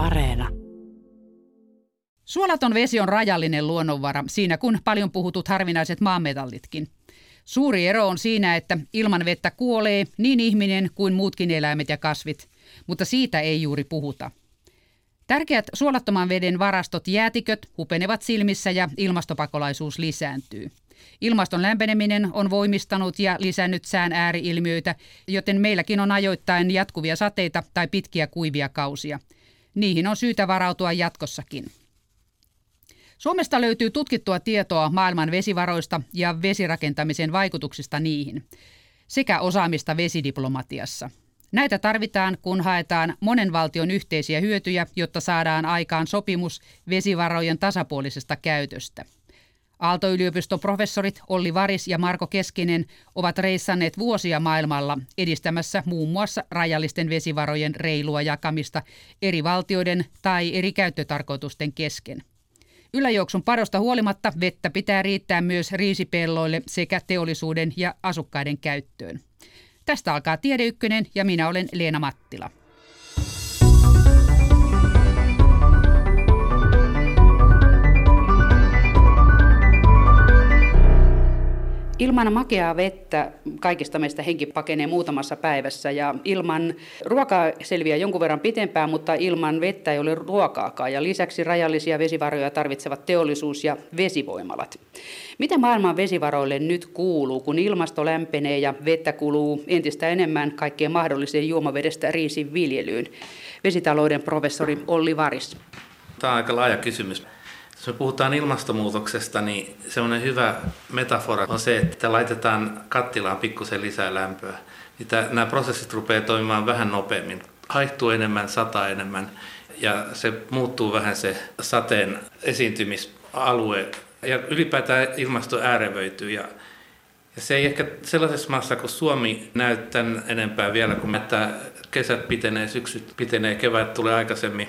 Areena. Suolaton vesi on rajallinen luonnonvara, siinä kun paljon puhutut harvinaiset maametallitkin. Suuri ero on siinä, että ilman vettä kuolee niin ihminen kuin muutkin eläimet ja kasvit, mutta siitä ei juuri puhuta. Tärkeät suolattoman veden varastot jäätiköt hupenevat silmissä ja ilmastopakolaisuus lisääntyy. Ilmaston lämpeneminen on voimistanut ja lisännyt sään ääriilmiöitä, joten meilläkin on ajoittain jatkuvia sateita tai pitkiä kuivia kausia. Niihin on syytä varautua jatkossakin. Suomesta löytyy tutkittua tietoa maailman vesivaroista ja vesirakentamisen vaikutuksista niihin, sekä osaamista vesidiplomatiassa. Näitä tarvitaan, kun haetaan monen valtion yhteisiä hyötyjä, jotta saadaan aikaan sopimus vesivarojen tasapuolisesta käytöstä. Aalto-yliopiston professorit Olli Varis ja Marko Keskinen ovat reissanneet vuosia maailmalla edistämässä muun muassa rajallisten vesivarojen reilua jakamista eri valtioiden tai eri käyttötarkoitusten kesken. Yläjuoksun parosta huolimatta vettä pitää riittää myös riisipelloille sekä teollisuuden ja asukkaiden käyttöön. Tästä alkaa Tiede Ykkönen ja minä olen Leena Mattila. Ilman makeaa vettä kaikista meistä henki pakenee muutamassa päivässä ja ilman ruokaa selviää jonkun verran pitempään, mutta ilman vettä ei ole ruokaakaan ja lisäksi rajallisia vesivaroja tarvitsevat teollisuus ja vesivoimalat. Mitä maailman vesivaroille nyt kuuluu, kun ilmasto lämpenee ja vettä kuluu entistä enemmän kaikkien mahdolliseen juomavedestä riisin viljelyyn? Vesitalouden professori Olli Varis. Tämä on aika laaja kysymys. Jos puhutaan ilmastonmuutoksesta, niin semmoinen hyvä metafora on se, että laitetaan kattilaan pikkusen lisää lämpöä. Niin nämä prosessit rupeaa toimimaan vähän nopeammin. Haihtuu enemmän, sataa enemmän ja se muuttuu vähän se sateen esiintymisalue. Ja ylipäätään ilmasto äärevöityy ja ja se ei ehkä sellaisessa maassa kuin Suomi näy tämän enempää vielä, kun että kesät pitenee, syksyt pitenee, kevät tulee aikaisemmin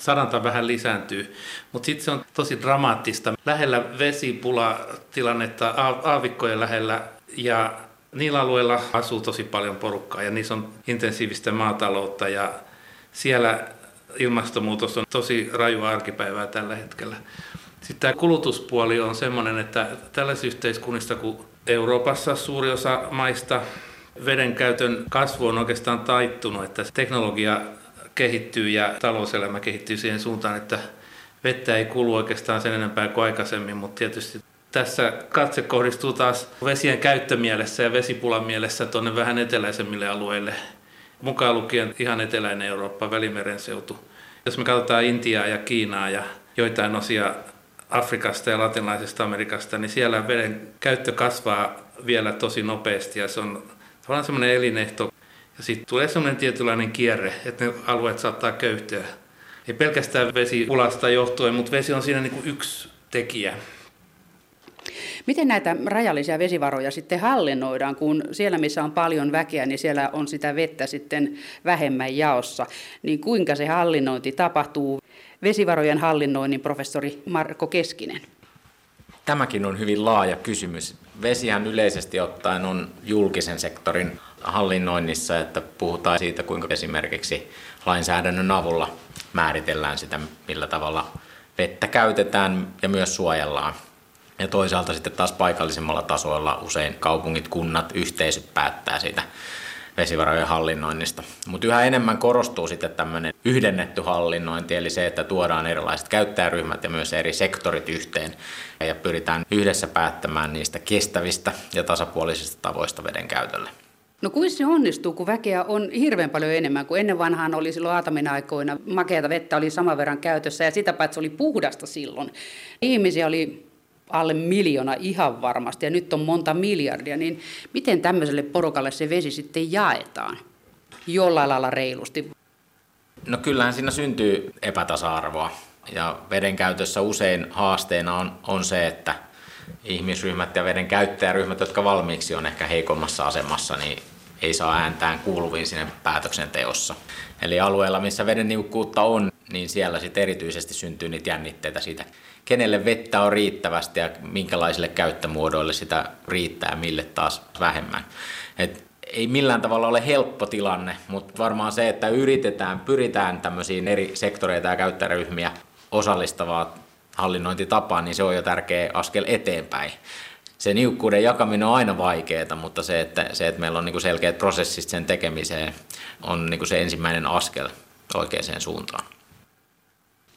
saranta vähän lisääntyy, mutta sitten se on tosi dramaattista. Lähellä vesipula-tilannetta, aavikkojen lähellä ja niillä alueilla asuu tosi paljon porukkaa ja niissä on intensiivistä maataloutta ja siellä ilmastonmuutos on tosi raju arkipäivää tällä hetkellä. Sitten tämä kulutuspuoli on sellainen, että tällaisissa yhteiskunnissa kuin Euroopassa suuri osa maista veden käytön kasvu on oikeastaan taittunut, että teknologia kehittyy ja talouselämä kehittyy siihen suuntaan, että vettä ei kulu oikeastaan sen enempää kuin aikaisemmin, mutta tietysti tässä katse kohdistuu taas vesien käyttömielessä ja vesipulan mielessä tuonne vähän eteläisemmille alueille, mukaan lukien ihan eteläinen Eurooppa, Välimeren seutu. Jos me katsotaan Intiaa ja Kiinaa ja joitain osia Afrikasta ja latinalaisesta Amerikasta, niin siellä veden käyttö kasvaa vielä tosi nopeasti ja se on tavallaan semmoinen elinehto sitten tulee sellainen tietynlainen kierre, että ne alueet saattaa köyhtyä. Ei pelkästään vesipulasta johtuen, mutta vesi on siinä niin kuin yksi tekijä. Miten näitä rajallisia vesivaroja sitten hallinnoidaan, kun siellä missä on paljon väkeä, niin siellä on sitä vettä sitten vähemmän jaossa. Niin kuinka se hallinnointi tapahtuu? Vesivarojen hallinnoinnin professori Marko Keskinen. Tämäkin on hyvin laaja kysymys. Vesihän yleisesti ottaen on julkisen sektorin hallinnoinnissa, että puhutaan siitä, kuinka esimerkiksi lainsäädännön avulla määritellään sitä, millä tavalla vettä käytetään ja myös suojellaan. Ja toisaalta sitten taas paikallisemmalla tasoilla usein kaupungit, kunnat, yhteisöt päättää siitä vesivarojen hallinnoinnista. Mutta yhä enemmän korostuu sitten tämmöinen yhdennetty hallinnointi, eli se, että tuodaan erilaiset käyttäjäryhmät ja myös eri sektorit yhteen ja pyritään yhdessä päättämään niistä kestävistä ja tasapuolisista tavoista veden käytölle. No kuin se onnistuu, kun väkeä on hirveän paljon enemmän kuin ennen vanhaan oli silloin Aatamin aikoina. Makeata vettä oli saman verran käytössä ja sitä paitsi oli puhdasta silloin. Ihmisiä oli alle miljoona ihan varmasti ja nyt on monta miljardia, niin miten tämmöiselle porukalle se vesi sitten jaetaan jollain lailla reilusti? No kyllähän siinä syntyy epätasa-arvoa ja veden käytössä usein haasteena on, on se, että ihmisryhmät ja veden käyttäjäryhmät, jotka valmiiksi on ehkä heikommassa asemassa, niin ei saa ääntään kuuluviin sinne päätöksenteossa. Eli alueella, missä veden niukkuutta on, niin siellä sitten erityisesti syntyy niitä jännitteitä siitä, kenelle vettä on riittävästi ja minkälaisille käyttömuodoille sitä riittää mille taas vähemmän. Et ei millään tavalla ole helppo tilanne, mutta varmaan se, että yritetään, pyritään tämmöisiin eri sektoreita ja käyttäjäryhmiä osallistavaa hallinnointitapaa, niin se on jo tärkeä askel eteenpäin. Se niukkuuden jakaminen on aina vaikeaa, mutta se, että, se, että meillä on niin selkeät prosessit sen tekemiseen, on niin se ensimmäinen askel oikeaan suuntaan.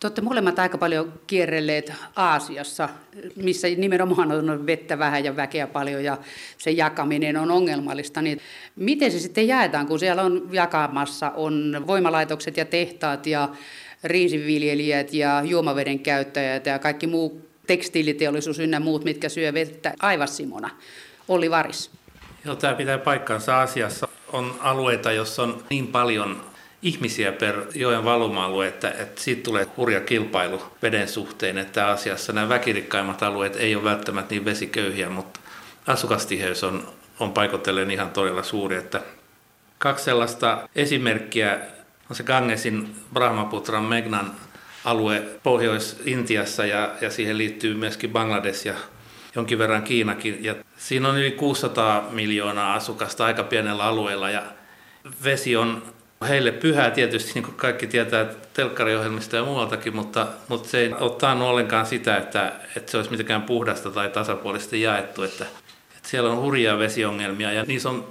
Te olette molemmat aika paljon kierrelleet Aasiassa, missä nimenomaan on vettä vähän ja väkeä paljon ja se jakaminen on ongelmallista. Niin miten se sitten jaetaan, kun siellä on jakamassa on voimalaitokset ja tehtaat ja riisinviljelijät ja juomaveden käyttäjät ja kaikki muu tekstiiliteollisuus ynnä muut, mitkä syö vettä. Aivan Simona. Olli Varis. Joo, tämä pitää paikkansa. Asiassa on alueita, jossa on niin paljon ihmisiä per joen valuma-alue, että, että siitä tulee hurja kilpailu veden suhteen, että asiassa nämä väkirikkaimmat alueet ei ole välttämättä niin vesiköyhiä, mutta asukastiheys on, on paikotellen ihan todella suuri. Että kaksi sellaista esimerkkiä on se Gangesin Brahmaputran Megnan alue Pohjois-Intiassa ja, ja siihen liittyy myöskin Bangladesh ja jonkin verran Kiinakin. Ja siinä on yli 600 miljoonaa asukasta aika pienellä alueella ja vesi on heille pyhää tietysti, niin kuin kaikki tietää telkkariohjelmista ja muualtakin, mutta, mutta se ei ottaa ollenkaan sitä, että, että se olisi mitenkään puhdasta tai tasapuolisesti jaettu. Että, että siellä on hurjia vesiongelmia ja niissä on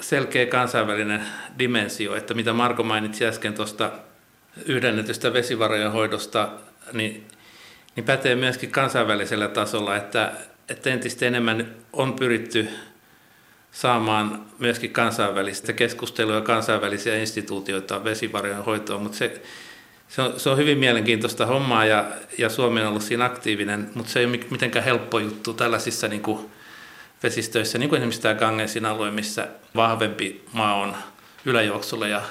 selkeä kansainvälinen dimensio, että mitä Marko mainitsi äsken tuosta yhdennetystä vesivarojen hoidosta, niin, niin pätee myöskin kansainvälisellä tasolla, että, että entistä enemmän on pyritty saamaan myöskin kansainvälistä keskustelua kansainvälisiä instituutioita vesivarojen hoitoon, mutta se, se, on, se on hyvin mielenkiintoista hommaa ja, ja Suomi on ollut siinä aktiivinen, mutta se ei ole mitenkään helppo juttu tällaisissa niin kuin vesistöissä, niin kuin esimerkiksi tämä Gangesin alue, missä vahvempi maa on yläjuoksulla ja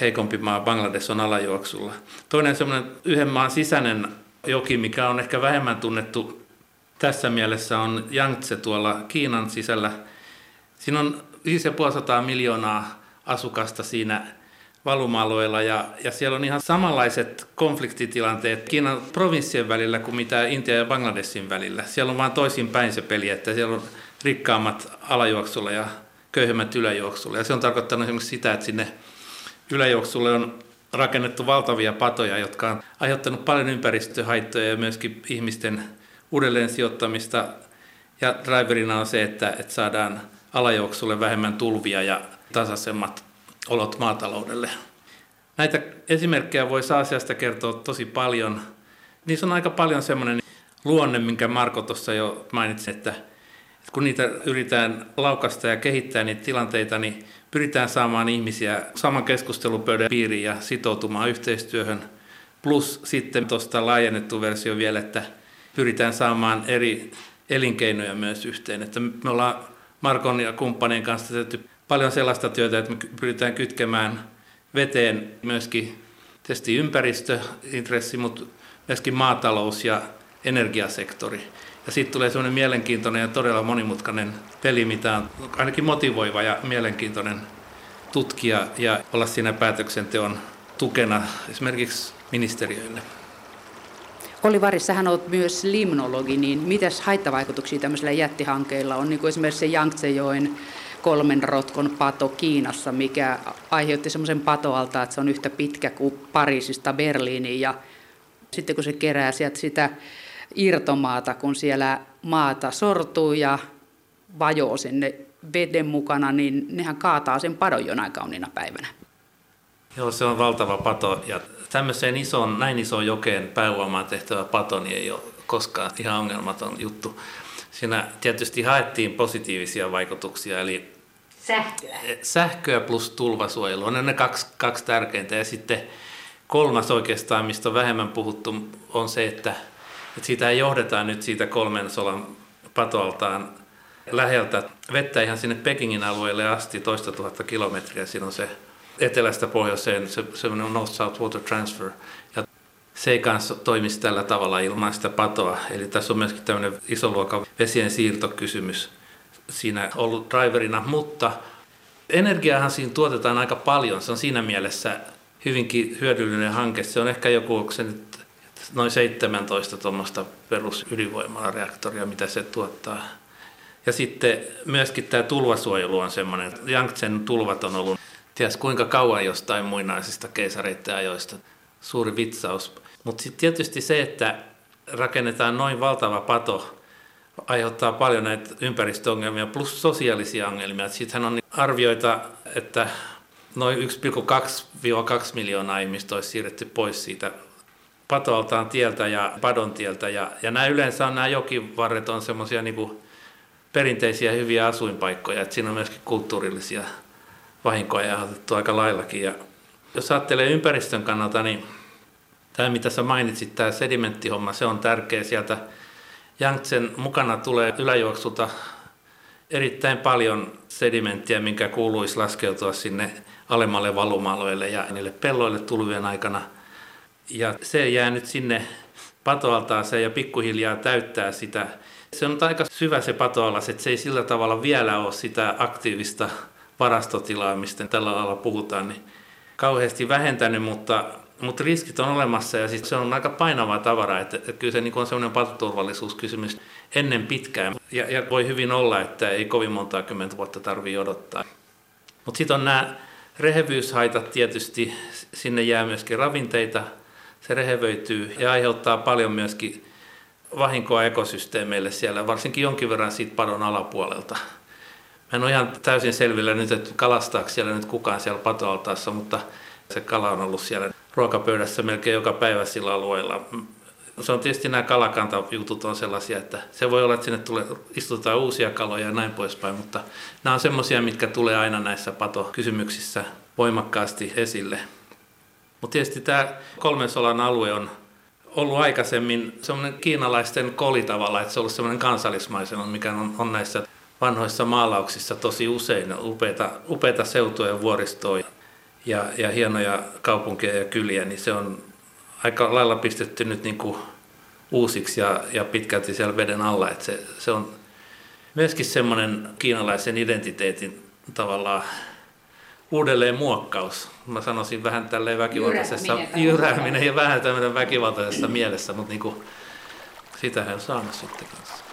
heikompi maa Bangladesh on alajuoksulla. Toinen semmoinen yhden maan sisäinen joki, mikä on ehkä vähemmän tunnettu tässä mielessä, on Yangtze tuolla Kiinan sisällä – Siinä on 550 miljoonaa asukasta siinä valuma-alueella ja, ja siellä on ihan samanlaiset konfliktitilanteet Kiinan provinssien välillä kuin mitä Intia ja Bangladesin välillä. Siellä on vain toisinpäin se peli, että siellä on rikkaammat alajuoksulla ja köyhemmät yläjuoksulla. Ja se on tarkoittanut esimerkiksi sitä, että sinne yläjuoksulle on rakennettu valtavia patoja, jotka on aiheuttanut paljon ympäristöhaittoja ja myöskin ihmisten uudelleen sijoittamista. Ja driverina on se, että, että saadaan alajuoksulle vähemmän tulvia ja tasaisemmat olot maataloudelle. Näitä esimerkkejä voi asiasta kertoa tosi paljon. Niissä on aika paljon semmoinen luonne, minkä Marko tuossa jo mainitsi, että kun niitä yritetään laukasta ja kehittää niitä tilanteita, niin pyritään saamaan ihmisiä saman keskustelupöydän piiriin ja sitoutumaan yhteistyöhön. Plus sitten tuosta laajennettu versio vielä, että pyritään saamaan eri elinkeinoja myös yhteen. Että me ollaan Markon ja kumppanien kanssa tehty paljon sellaista työtä, että me pyritään kytkemään veteen myöskin tietysti ympäristöintressi, mutta myöskin maatalous ja energiasektori. Ja sitten tulee sellainen mielenkiintoinen ja todella monimutkainen peli, mitä on ainakin motivoiva ja mielenkiintoinen tutkia ja olla siinä päätöksenteon tukena esimerkiksi ministeriöille. Olli Varis, sähän olet myös limnologi, niin mitäs haittavaikutuksia tämmöisillä jättihankkeilla on, niin kuin esimerkiksi se Yangtze-joen kolmen rotkon pato Kiinassa, mikä aiheutti semmoisen patoalta, että se on yhtä pitkä kuin Pariisista Berliiniin ja sitten kun se kerää sieltä sitä irtomaata, kun siellä maata sortuu ja vajoo sinne veden mukana, niin nehän kaataa sen padon jonain kauniina päivänä. Joo, se on valtava pato ja tämmöiseen isoon, näin isoon jokeen pääuomaan tehtävä pato niin ei ole koskaan ihan ongelmaton juttu. Siinä tietysti haettiin positiivisia vaikutuksia, eli sähköä, eh, sähköä plus tulvasuojelu on ne kaksi, kaksi tärkeintä. Ja sitten kolmas oikeastaan, mistä on vähemmän puhuttu, on se, että, että siitä ei johdeta nyt siitä kolmen solan patoaltaan läheltä vettä ihan sinne Pekingin alueelle asti toista tuhatta kilometriä. Siinä on se etelästä pohjoiseen se, semmoinen North-South Water Transfer. Ja se ei kanssa toimisi tällä tavalla ilman sitä patoa. Eli tässä on myöskin tämmöinen iso luokan vesien siirtokysymys siinä ollut driverina, mutta energiaahan siinä tuotetaan aika paljon. Se on siinä mielessä hyvinkin hyödyllinen hanke. Se on ehkä joku, onko se nyt noin 17 tuommoista perusydinvoimalareaktoria, mitä se tuottaa. Ja sitten myöskin tämä tulvasuojelu on semmoinen, Yangtsen tulvat on ollut ties kuinka kauan jostain muinaisista keisareiden ajoista. Suuri vitsaus. Mutta sitten tietysti se, että rakennetaan noin valtava pato, aiheuttaa paljon näitä ympäristöongelmia plus sosiaalisia ongelmia. Sittenhän on arvioita, että noin 1,2-2 miljoonaa ihmistä olisi siirretty pois siitä patoaltaan tieltä ja padon tieltä. Ja, ja nämä yleensä on nämä jokivarret on semmoisia niin perinteisiä hyviä asuinpaikkoja, että siinä on myöskin kulttuurillisia vahinkoja aiheutettu aika laillakin. Ja jos ajattelee ympäristön kannalta, niin tämä mitä sä mainitsit, tämä sedimenttihomma, se on tärkeä sieltä. Janksen mukana tulee yläjuoksulta erittäin paljon sedimenttiä, minkä kuuluisi laskeutua sinne alemmalle valumaloille ja niille pelloille tulvien aikana. Ja se jää nyt sinne patoaltaaseen ja pikkuhiljaa täyttää sitä. Se on aika syvä se patoalas, että se ei sillä tavalla vielä ole sitä aktiivista varastotilaa, mistä tällä alalla puhutaan, niin kauheasti vähentänyt, mutta, mutta riskit on olemassa ja sit se on aika painavaa tavaraa, että, että kyllä se niin on sellainen patoturvallisuuskysymys ennen pitkään. Ja, ja voi hyvin olla, että ei kovin montaa kymmentä vuotta tarvitse odottaa. Mutta sitten on nämä rehevyyshaitat tietysti, sinne jää myöskin ravinteita, se rehevöityy ja aiheuttaa paljon myöskin vahinkoa ekosysteemeille siellä, varsinkin jonkin verran siitä padon alapuolelta. Mä en ole ihan täysin selvillä nyt, että kalastaako siellä nyt kukaan siellä patoaltaassa, mutta se kala on ollut siellä ruokapöydässä melkein joka päivä sillä alueella. Se on tietysti nämä kalakantajutut on sellaisia, että se voi olla, että sinne tulee, istutaan uusia kaloja ja näin poispäin, mutta nämä on semmoisia, mitkä tulee aina näissä patokysymyksissä voimakkaasti esille. Mutta tietysti tämä Kolmensolan alue on ollut aikaisemmin semmoinen kiinalaisten koli tavalla, että se on ollut semmoinen kansallismaisema, mikä on, on näissä vanhoissa maalauksissa tosi usein upeita, upeita seutuja ja vuoristoja ja, ja hienoja kaupunkeja ja kyliä, niin se on aika lailla pistetty nyt niin kuin uusiksi ja, ja pitkälti siellä veden alla. Että se, se on myöskin semmoinen kiinalaisen identiteetin tavallaan uudelleen muokkaus. Mä sanoisin vähän tälleen väkivaltaisessa, jyrääminen ja vähän tämmöinen väkivaltaisessa mielessä, mutta niin kuin, sitähän on saanut sitten kanssa.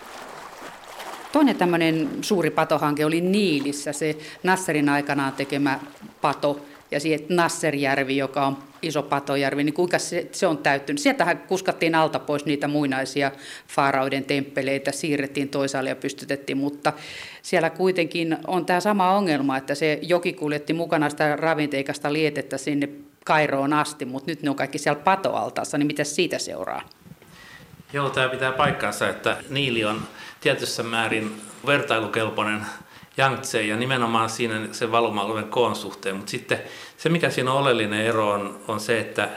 Toinen tämmöinen suuri patohanke oli Niilissä, se Nasserin aikanaan tekemä pato ja siihen Nasserjärvi, joka on iso patojärvi, niin kuinka se, se on täyttynyt. Sieltähän kuskattiin alta pois niitä muinaisia faarauden temppeleitä, siirrettiin toisaalle ja pystytettiin, mutta siellä kuitenkin on tämä sama ongelma, että se joki kuljetti mukana sitä ravinteikasta lietettä sinne Kairoon asti, mutta nyt ne on kaikki siellä patoaltaassa, niin mitä siitä seuraa? Joo, tämä pitää paikkaansa, että Niili on tietyssä määrin vertailukelpoinen Yangtze ja nimenomaan siinä se valuma koon suhteen. Mutta sitten se, mikä siinä on oleellinen ero on, on se, että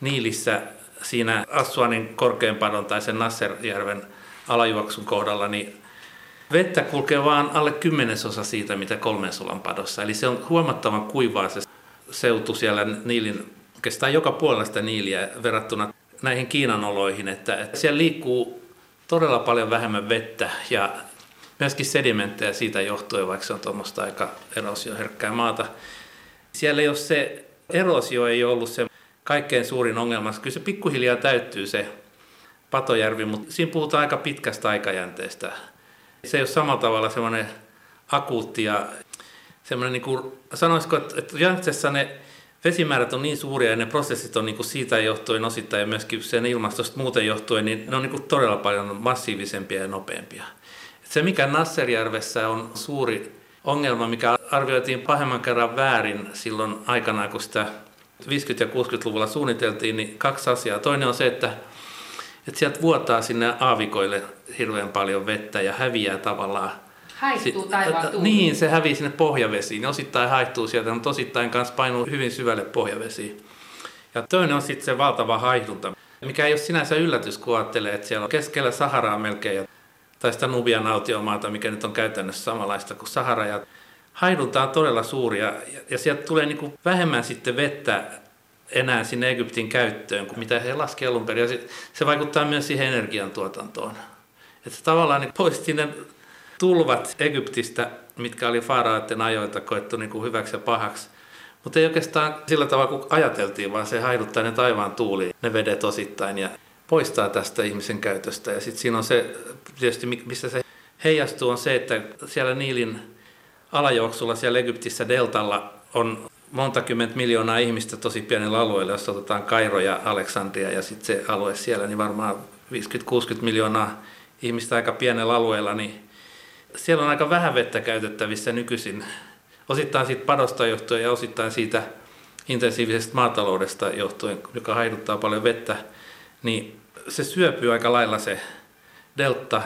Niilissä siinä Assuanin korkeampadon tai sen Nasserjärven alajuoksun kohdalla, niin vettä kulkee vaan alle kymmenesosa siitä, mitä kolmensolan padossa. Eli se on huomattavan kuivaa se seutu siellä Niilin, kestää joka puolella sitä Niiliä verrattuna näihin Kiinan oloihin, että, että siellä liikkuu todella paljon vähemmän vettä ja myöskin sedimenttejä siitä johtuen, vaikka se on tuommoista aika erosioherkkää maata. Siellä jos se erosio ei ollut se kaikkein suurin ongelma, kyllä se pikkuhiljaa täyttyy se Patojärvi, mutta siinä puhutaan aika pitkästä aikajänteestä. Se ei ole samalla tavalla semmoinen akuutti ja semmoinen, niin kuin, sanoisiko, että, että Jantsessa ne vesimäärät on niin suuria ja ne prosessit on niin kuin siitä johtuen osittain ja myöskin sen ilmastosta muuten johtuen, niin ne on niin kuin todella paljon massiivisempia ja nopeampia. Se, mikä Nasserjärvessä on suuri ongelma, mikä arvioitiin pahemman kerran väärin silloin aikanaan, kun sitä 50- ja 60-luvulla suunniteltiin, niin kaksi asiaa. Toinen on se, että, että sieltä vuotaa sinne aavikoille hirveän paljon vettä ja häviää tavallaan Haihtuu taivaan tuuli. Niin, se hävii sinne pohjavesiin. Osittain haihtuu sieltä, mutta osittain kanssa painuu hyvin syvälle pohjavesiin. Ja toinen on sitten se valtava haihdunta, mikä ei ole sinänsä yllätys, kun ajattelee, että siellä on keskellä Saharaa melkein, tai sitä Nubian autiomaata, mikä nyt on käytännössä samanlaista kuin Sahara. Ja haihdunta on todella suuri ja, ja sieltä tulee niin kuin vähemmän sitten vettä enää sinne Egyptin käyttöön kuin mitä he laskevat alun perin. Ja se, se vaikuttaa myös siihen energiantuotantoon. Että tavallaan niin pois sinne tulvat Egyptistä, mitkä oli faaraiden ajoilta koettu niin kuin hyväksi ja pahaksi. Mutta ei oikeastaan sillä tavalla kuin ajateltiin, vaan se haiduttaa ne taivaan tuuliin, ne vedet osittain ja poistaa tästä ihmisen käytöstä. Ja sitten siinä on se, tietysti mistä se heijastuu on se, että siellä Niilin alajuoksulla siellä Egyptissä deltalla on monta kymmentä miljoonaa ihmistä tosi pienellä alueella, jos otetaan Kairo ja Aleksandria ja sitten se alue siellä, niin varmaan 50-60 miljoonaa ihmistä aika pienellä alueella, niin siellä on aika vähän vettä käytettävissä nykyisin. Osittain siitä padosta johtuen ja osittain siitä intensiivisestä maataloudesta johtuen, joka haiduttaa paljon vettä, niin se syöpyy aika lailla se delta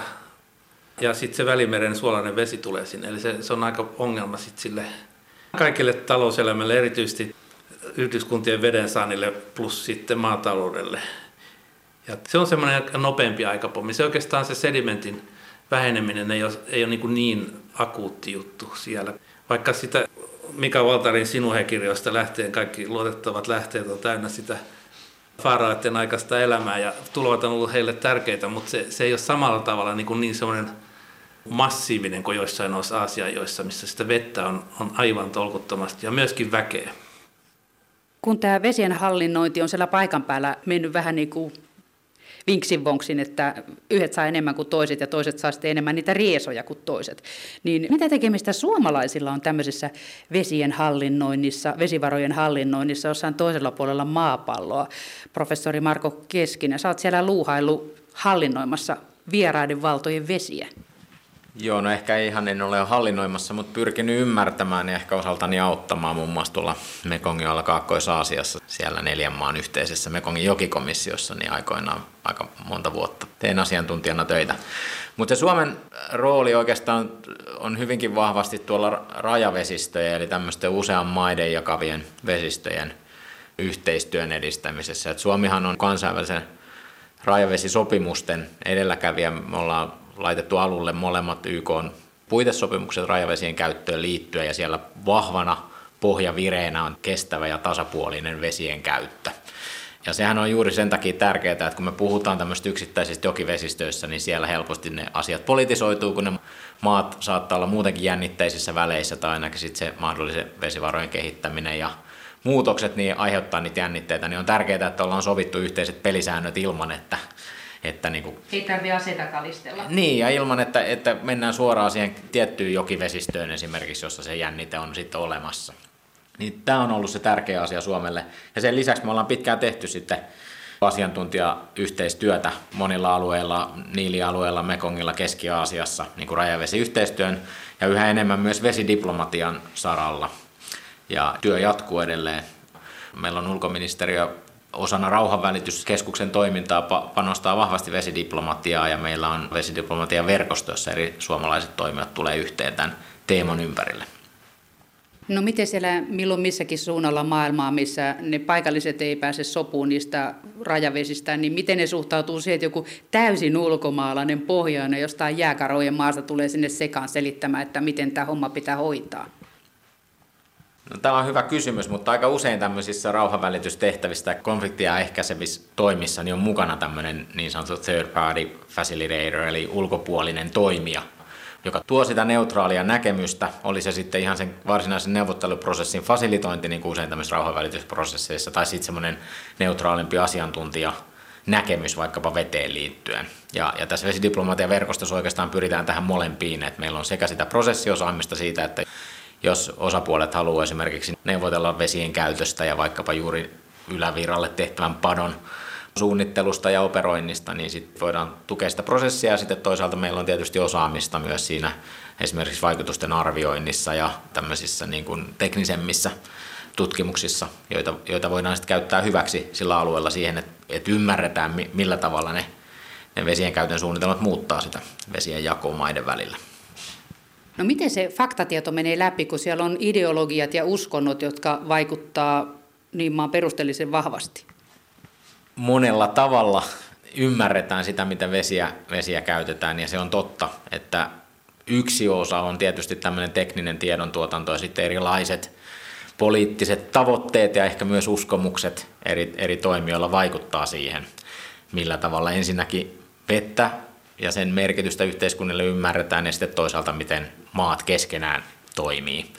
ja sitten se välimeren suolainen vesi tulee sinne. Eli se, se on aika ongelma sitten sille kaikille talouselämälle, erityisesti yhdyskuntien vedensaannille plus sitten maataloudelle. Ja se on semmoinen nopeampi aikapommi. Se oikeastaan se sedimentin väheneminen ei ole, ei ole niin, niin akuutti juttu siellä. Vaikka sitä Mika Valtarin sinuhekirjoista lähteen kaikki luotettavat lähteet on täynnä sitä faaraiden aikaista elämää ja tulot on ollut heille tärkeitä, mutta se, se ei ole samalla tavalla niin, kuin niin semmoinen massiivinen kuin joissain noissa Aasiajoissa, missä sitä vettä on, on aivan tolkuttomasti ja myöskin väkeä. Kun tämä vesien hallinnointi on siellä paikan päällä mennyt vähän niin kuin vinksin vonksin, että yhdet saa enemmän kuin toiset ja toiset saa sitten enemmän niitä riesoja kuin toiset. Niin mitä tekemistä suomalaisilla on tämmöisessä vesien hallinnoinnissa, vesivarojen hallinnoinnissa jossain toisella puolella maapalloa? Professori Marko Keskinen, sä oot siellä luuhailu hallinnoimassa vieraiden valtojen vesiä. Joo, no ehkä ihan en ole hallinnoimassa, mutta pyrkinyt ymmärtämään ja ehkä osaltani auttamaan muun muassa tuolla Mekongin alla Kaakkois-Aasiassa, siellä neljän maan yhteisessä Mekongin jokikomissiossa, niin aikoinaan aika monta vuotta tein asiantuntijana töitä. Mutta Suomen rooli oikeastaan on hyvinkin vahvasti tuolla rajavesistöjen, eli tämmöisten usean maiden jakavien vesistöjen yhteistyön edistämisessä. Et Suomihan on kansainvälisen rajavesisopimusten edelläkävijä. Me ollaan laitettu alulle molemmat YK puitesopimukset rajavesien käyttöön liittyen ja siellä vahvana pohjavireenä on kestävä ja tasapuolinen vesien käyttö. Ja sehän on juuri sen takia tärkeää, että kun me puhutaan tämmöistä yksittäisistä jokivesistöissä, niin siellä helposti ne asiat politisoituu, kun ne maat saattaa olla muutenkin jännitteisissä väleissä tai ainakin sitten se mahdollisen vesivarojen kehittäminen ja muutokset niin aiheuttaa niitä jännitteitä, niin on tärkeää, että ollaan sovittu yhteiset pelisäännöt ilman, että että niin kuin, Ei tarvitse aseita kalistella. Niin, ja ilman, että, että mennään suoraan siihen tiettyyn jokivesistöön esimerkiksi, jossa se jännite on sitten olemassa. Niin tämä on ollut se tärkeä asia Suomelle. Ja sen lisäksi me ollaan pitkään tehty sitten asiantuntijayhteistyötä monilla alueilla, Niilialueella, Mekongilla, Keski-Aasiassa, niin kuin rajavesiyhteistyön ja yhä enemmän myös vesidiplomatian saralla. Ja työ jatkuu edelleen. Meillä on ulkoministeriö osana rauhanvälityskeskuksen toimintaa panostaa vahvasti vesidiplomatiaa ja meillä on vesidiplomatian verkosto, jossa eri suomalaiset toimijat tulee yhteen tämän teeman ympärille. No miten siellä milloin missäkin suunnalla maailmaa, missä ne paikalliset ei pääse sopuun niistä rajavesistä, niin miten ne suhtautuu siihen, että joku täysin ulkomaalainen pohjoinen jostain jääkarojen maasta tulee sinne sekaan selittämään, että miten tämä homma pitää hoitaa? No, tämä on hyvä kysymys, mutta aika usein tämmöisissä rauhanvälitystehtävissä tai konfliktia ehkäisevissä toimissa niin on mukana tämmöinen niin sanottu third party facilitator, eli ulkopuolinen toimija, joka tuo sitä neutraalia näkemystä, oli se sitten ihan sen varsinaisen neuvotteluprosessin fasilitointi, niin kuin usein tämmöisissä rauhanvälitysprosesseissa, tai sitten semmoinen neutraalimpi asiantuntija, näkemys vaikkapa veteen liittyen. Ja, ja tässä vesidiplomatian verkostossa oikeastaan pyritään tähän molempiin, että meillä on sekä sitä prosessiosaamista siitä, että jos osapuolet haluaa esimerkiksi neuvotella vesien käytöstä ja vaikkapa juuri ylävirralle tehtävän padon suunnittelusta ja operoinnista, niin sitten voidaan tukea sitä prosessia ja sitten toisaalta meillä on tietysti osaamista myös siinä esimerkiksi vaikutusten arvioinnissa ja tämmöisissä niin kuin teknisemmissä tutkimuksissa, joita, joita voidaan sitten käyttää hyväksi sillä alueella siihen, että, että ymmärretään millä tavalla ne, ne vesien käytön suunnitelmat muuttaa sitä vesien jakoa maiden välillä. No miten se faktatieto menee läpi, kun siellä on ideologiat ja uskonnot, jotka vaikuttaa niin maan perusteellisen vahvasti? Monella tavalla ymmärretään sitä, miten vesiä, vesiä käytetään, ja se on totta, että yksi osa on tietysti tämmöinen tekninen tiedontuotanto ja sitten erilaiset poliittiset tavoitteet ja ehkä myös uskomukset eri, eri toimijoilla vaikuttaa siihen, millä tavalla ensinnäkin vettä ja sen merkitystä yhteiskunnille ymmärretään ja sitten toisaalta miten maat keskenään toimii.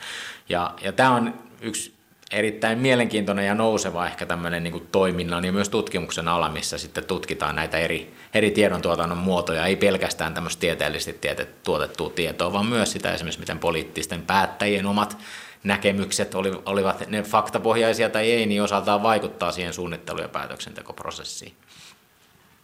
Ja, ja tämä on yksi erittäin mielenkiintoinen ja nouseva ehkä tämmöinen niin toiminnan ja myös tutkimuksen ala, missä sitten tutkitaan näitä eri, eri tiedontuotannon muotoja, ei pelkästään tämmöistä tieteellisesti tuotettua tietoa, vaan myös sitä esimerkiksi, miten poliittisten päättäjien omat näkemykset, olivat ne faktapohjaisia tai ei, niin osaltaan vaikuttaa siihen suunnittelu- ja päätöksentekoprosessiin.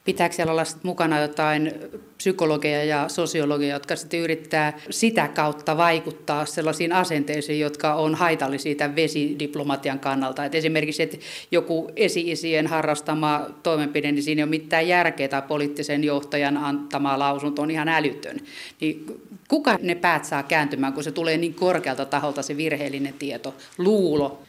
Pitääkö siellä olla mukana jotain psykologia ja sosiologia, jotka sitten yrittää sitä kautta vaikuttaa sellaisiin asenteisiin, jotka on haitallisia tämän vesidiplomatian kannalta. Et esimerkiksi, että joku esi-isien harrastama toimenpide, niin siinä ei ole mitään järkeä tai poliittisen johtajan antama lausunto on ihan älytön. Niin kuka ne päät saa kääntymään, kun se tulee niin korkealta taholta se virheellinen tieto, luulo?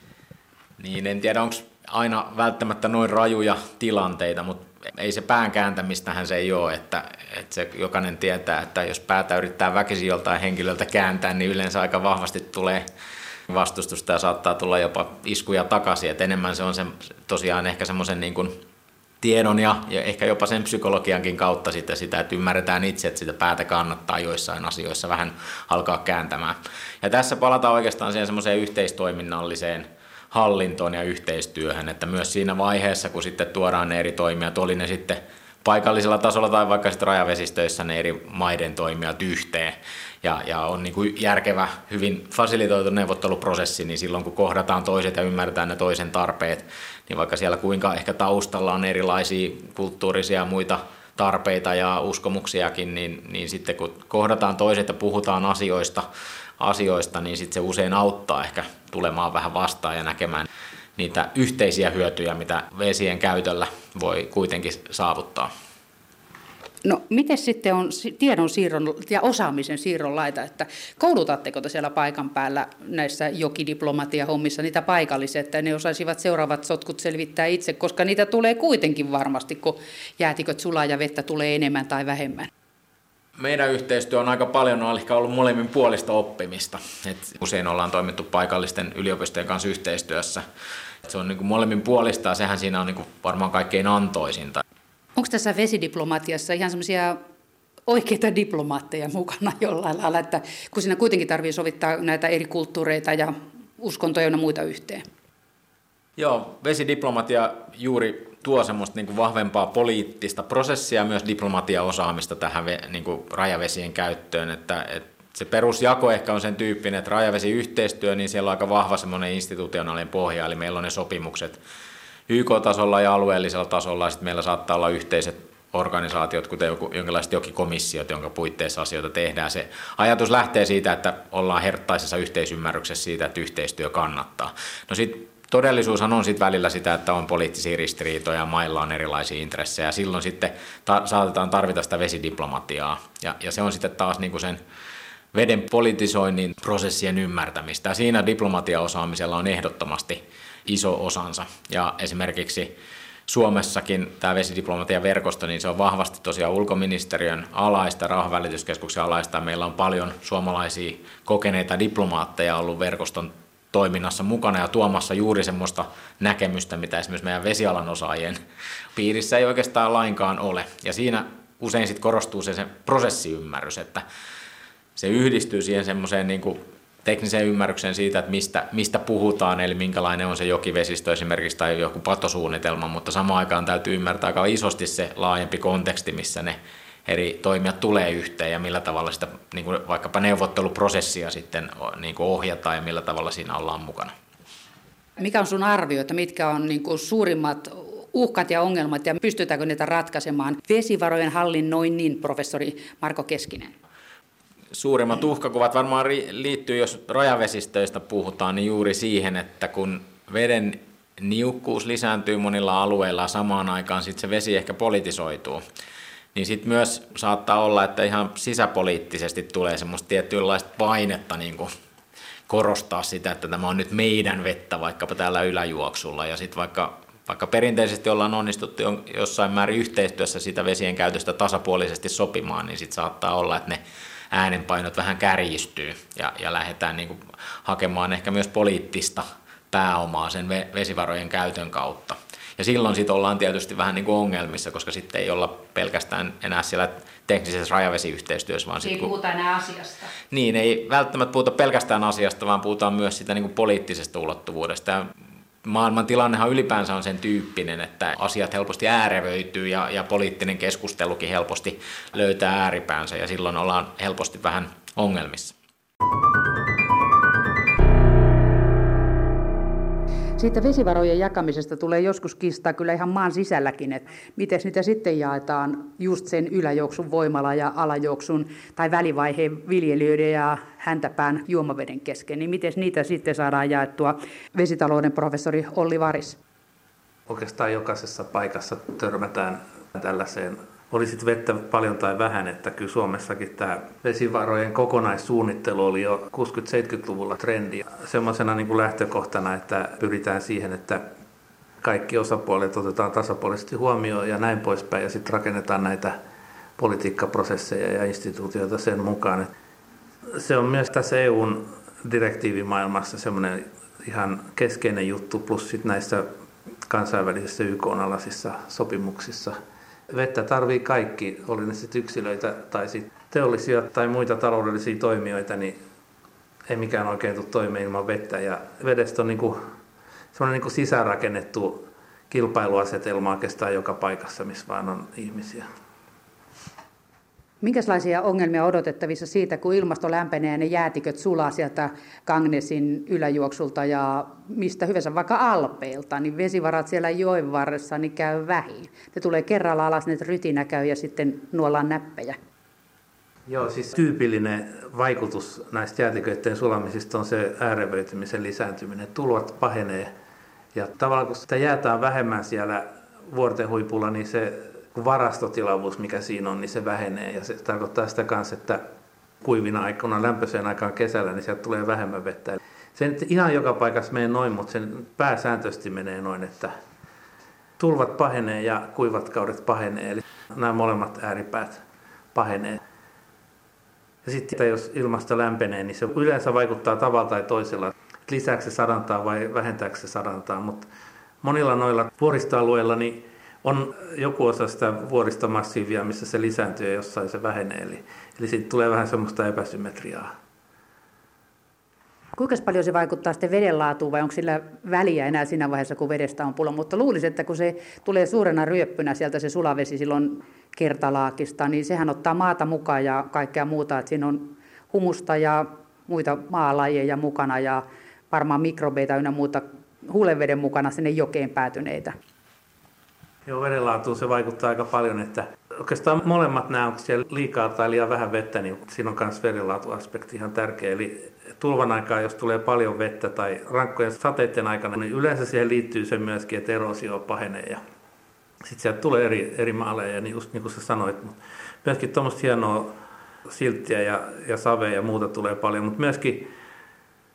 Niin, en tiedä, onko aina välttämättä noin rajuja tilanteita, mutta ei se pään kääntämistähän se ei ole, että, että se jokainen tietää, että jos päätä yrittää väkisin joltain henkilöltä kääntää, niin yleensä aika vahvasti tulee vastustusta ja saattaa tulla jopa iskuja takaisin, että enemmän se on se, tosiaan ehkä semmoisen niin kuin tiedon ja, ja ehkä jopa sen psykologiankin kautta sitä, sitä, että ymmärretään itse, että sitä päätä kannattaa joissain asioissa vähän alkaa kääntämään. Ja tässä palataan oikeastaan siihen semmoiseen yhteistoiminnalliseen hallintoon ja yhteistyöhön, että myös siinä vaiheessa, kun sitten tuodaan ne eri toimijat, oli ne sitten paikallisella tasolla tai vaikka sitten rajavesistöissä ne eri maiden toimijat yhteen, ja, ja on niin kuin järkevä, hyvin fasilitoitu neuvotteluprosessi, niin silloin kun kohdataan toiset ja ymmärretään ne toisen tarpeet, niin vaikka siellä kuinka ehkä taustalla on erilaisia kulttuurisia ja muita tarpeita ja uskomuksiakin, niin, niin sitten kun kohdataan toiset ja puhutaan asioista, asioista, niin sitten se usein auttaa ehkä tulemaan vähän vastaan ja näkemään niitä yhteisiä hyötyjä, mitä vesien käytöllä voi kuitenkin saavuttaa. No miten sitten on tiedon siirron ja osaamisen siirron laita, että koulutatteko te siellä paikan päällä näissä jokidiplomatia-hommissa niitä paikallisia, että ne osaisivat seuraavat sotkut selvittää itse, koska niitä tulee kuitenkin varmasti, kun jäätiköt sulaa ja vettä tulee enemmän tai vähemmän? Meidän yhteistyö on aika paljon on ehkä ollut molemmin puolista oppimista. Et usein ollaan toimittu paikallisten yliopistojen kanssa yhteistyössä. Et se on niin kuin molemmin puolista ja sehän siinä on niin kuin varmaan kaikkein antoisinta. Onko tässä vesidiplomatiassa ihan semmoisia oikeita diplomaatteja mukana jollain lailla, että kun siinä kuitenkin tarvii sovittaa näitä eri kulttuureita ja uskontoja ja muita yhteen? Joo, vesidiplomatia juuri tuo semmoista niin kuin vahvempaa poliittista prosessia ja myös diplomatiaosaamista tähän niin kuin rajavesien käyttöön, että, että se perusjako ehkä on sen tyyppinen, että rajavesiyhteistyö, niin siellä on aika vahva semmoinen institutionaalinen pohja, eli meillä on ne sopimukset YK-tasolla ja alueellisella tasolla, ja sitten meillä saattaa olla yhteiset organisaatiot, kuten joku, jonkinlaiset jokikomissiot, jonka puitteissa asioita tehdään. Se ajatus lähtee siitä, että ollaan herttaisessa yhteisymmärryksessä siitä, että yhteistyö kannattaa. No sitten todellisuushan on sitten välillä sitä, että on poliittisia ristiriitoja, mailla on erilaisia intressejä, silloin sitten ta- saatetaan tarvita sitä vesidiplomatiaa, ja, ja se on sitten taas niinku sen veden politisoinnin prosessien ymmärtämistä, ja siinä diplomatiaosaamisella on ehdottomasti iso osansa, ja esimerkiksi Suomessakin tämä vesidiplomatian verkosto, niin se on vahvasti tosiaan ulkoministeriön alaista, rauhanvälityskeskuksen alaista. Meillä on paljon suomalaisia kokeneita diplomaatteja ollut verkoston toiminnassa mukana ja tuomassa juuri semmoista näkemystä, mitä esimerkiksi meidän vesialan osaajien piirissä ei oikeastaan lainkaan ole. Ja siinä usein sitten korostuu se, se prosessiymmärrys, että se yhdistyy siihen semmoiseen niin tekniseen ymmärrykseen siitä, että mistä, mistä puhutaan, eli minkälainen on se jokivesistö esimerkiksi tai joku patosuunnitelma, mutta samaan aikaan täytyy ymmärtää aika isosti se laajempi konteksti, missä ne eri toimijat tulee yhteen ja millä tavalla sitä niin kuin vaikkapa neuvotteluprosessia sitten niin kuin ohjataan ja millä tavalla siinä ollaan mukana. Mikä on sun arvio, että mitkä on niin kuin suurimmat uhkat ja ongelmat ja pystytäänkö niitä ratkaisemaan? Vesivarojen hallinnoinnin professori Marko Keskinen. Suurimmat uhkakuvat varmaan liittyy, jos rajavesistöistä puhutaan, niin juuri siihen, että kun veden niukkuus lisääntyy monilla alueilla samaan aikaan sitten se vesi ehkä politisoituu niin sitten myös saattaa olla, että ihan sisäpoliittisesti tulee semmoista tietynlaista painetta niin kuin korostaa sitä, että tämä on nyt meidän vettä vaikkapa täällä yläjuoksulla ja sitten vaikka vaikka perinteisesti ollaan onnistuttu jossain määrin yhteistyössä sitä vesien käytöstä tasapuolisesti sopimaan, niin sitten saattaa olla, että ne äänenpainot vähän kärjistyy ja, ja lähdetään niin kuin hakemaan ehkä myös poliittista pääomaa sen vesivarojen käytön kautta. Ja silloin sitten ollaan tietysti vähän niin kuin ongelmissa, koska sitten ei olla pelkästään enää siellä teknisessä rajavesiyhteistyössä. Vaan ei sit, puhuta enää asiasta. Niin, ei välttämättä puhuta pelkästään asiasta, vaan puhutaan myös sitä niin kuin poliittisesta ulottuvuudesta. Ja maailman tilannehan ylipäänsä on sen tyyppinen, että asiat helposti äärevöityy ja, ja poliittinen keskustelukin helposti löytää ääripäänsä ja silloin ollaan helposti vähän ongelmissa. Siitä vesivarojen jakamisesta tulee joskus kistaa kyllä ihan maan sisälläkin, että miten niitä sitten jaetaan just sen yläjuoksun voimala ja alajuoksun tai välivaiheen viljelijöiden ja häntäpään juomaveden kesken, niin miten niitä sitten saadaan jaettua vesitalouden professori Olli Varis? Oikeastaan jokaisessa paikassa törmätään tällaiseen oli sitten vettä paljon tai vähän, että kyllä Suomessakin tämä vesivarojen kokonaissuunnittelu oli jo 60-70-luvulla trendi. Semmoisena niin kuin lähtökohtana, että pyritään siihen, että kaikki osapuolet otetaan tasapuolisesti huomioon ja näin poispäin, ja sitten rakennetaan näitä politiikkaprosesseja ja instituutioita sen mukaan. Se on myös tässä EUn direktiivimaailmassa semmoinen ihan keskeinen juttu, plus sitten näissä kansainvälisissä YK-alaisissa sopimuksissa – Vettä tarvii kaikki, oli ne sitten yksilöitä tai sit teollisia tai muita taloudellisia toimijoita, niin ei mikään oikein tule toimeen ilman vettä. Ja vedestä on niinku, semmoinen niinku sisäänrakennettu kilpailuasetelma oikeastaan joka paikassa, missä vaan on ihmisiä. Minkälaisia ongelmia odotettavissa siitä, kun ilmasto lämpenee ja ne jäätiköt sulaa sieltä Kangnesin yläjuoksulta ja mistä hyvänsä, vaikka Alpeilta, niin vesivarat siellä joen varressa niin käy vähin. Ne tulee kerralla alas, ne rytinä käy ja sitten nuollaan näppejä. Joo, siis tyypillinen vaikutus näistä jäätiköiden sulamisista on se äärevöitymisen lisääntyminen. Tulvat pahenee ja tavallaan kun sitä jäätä on vähemmän siellä vuorten huipulla, niin se varastotilavuus, mikä siinä on, niin se vähenee. Ja se tarkoittaa sitä kanssa, että kuivina aikana, lämpöiseen aikaan kesällä, niin sieltä tulee vähemmän vettä. Se nyt ihan joka paikassa menee noin, mutta sen pääsääntöisesti menee noin, että tulvat pahenee ja kuivat kaudet pahenee. Eli nämä molemmat ääripäät pahenee. Ja sitten jos ilmasto lämpenee, niin se yleensä vaikuttaa tavalla tai toisella. Lisääkö se sadantaa vai vähentääkö se sadantaa, mutta monilla noilla vuoristoalueilla niin on joku osa sitä vuoristomassiivia, missä se lisääntyy ja jossain se vähenee. Eli, eli siitä tulee vähän semmoista epäsymmetriaa. Kuinka paljon se vaikuttaa sitten veden laatuun vai onko sillä väliä enää siinä vaiheessa, kun vedestä on pula? Mutta luulisin, että kun se tulee suurena ryöppynä sieltä se sulavesi silloin kertalaakista, niin sehän ottaa maata mukaan ja kaikkea muuta. Että siinä on humusta ja muita maalajeja mukana ja varmaan mikrobeita ynnä muuta huuleveden mukana sinne jokeen päätyneitä. Joo, vedenlaatuun se vaikuttaa aika paljon, että oikeastaan molemmat nämä, onko siellä liikaa tai liian vähän vettä, niin siinä on myös vedenlaatuaspekti ihan tärkeä. Eli tulvan aikaa, jos tulee paljon vettä tai rankkojen sateiden aikana, niin yleensä siihen liittyy se myöskin, että erosio pahenee ja sitten sieltä tulee eri, eri maaleja, niin just niin kuin sä sanoit, mutta myöskin tuommoista hienoa silttiä ja, ja savea ja muuta tulee paljon, mutta myöskin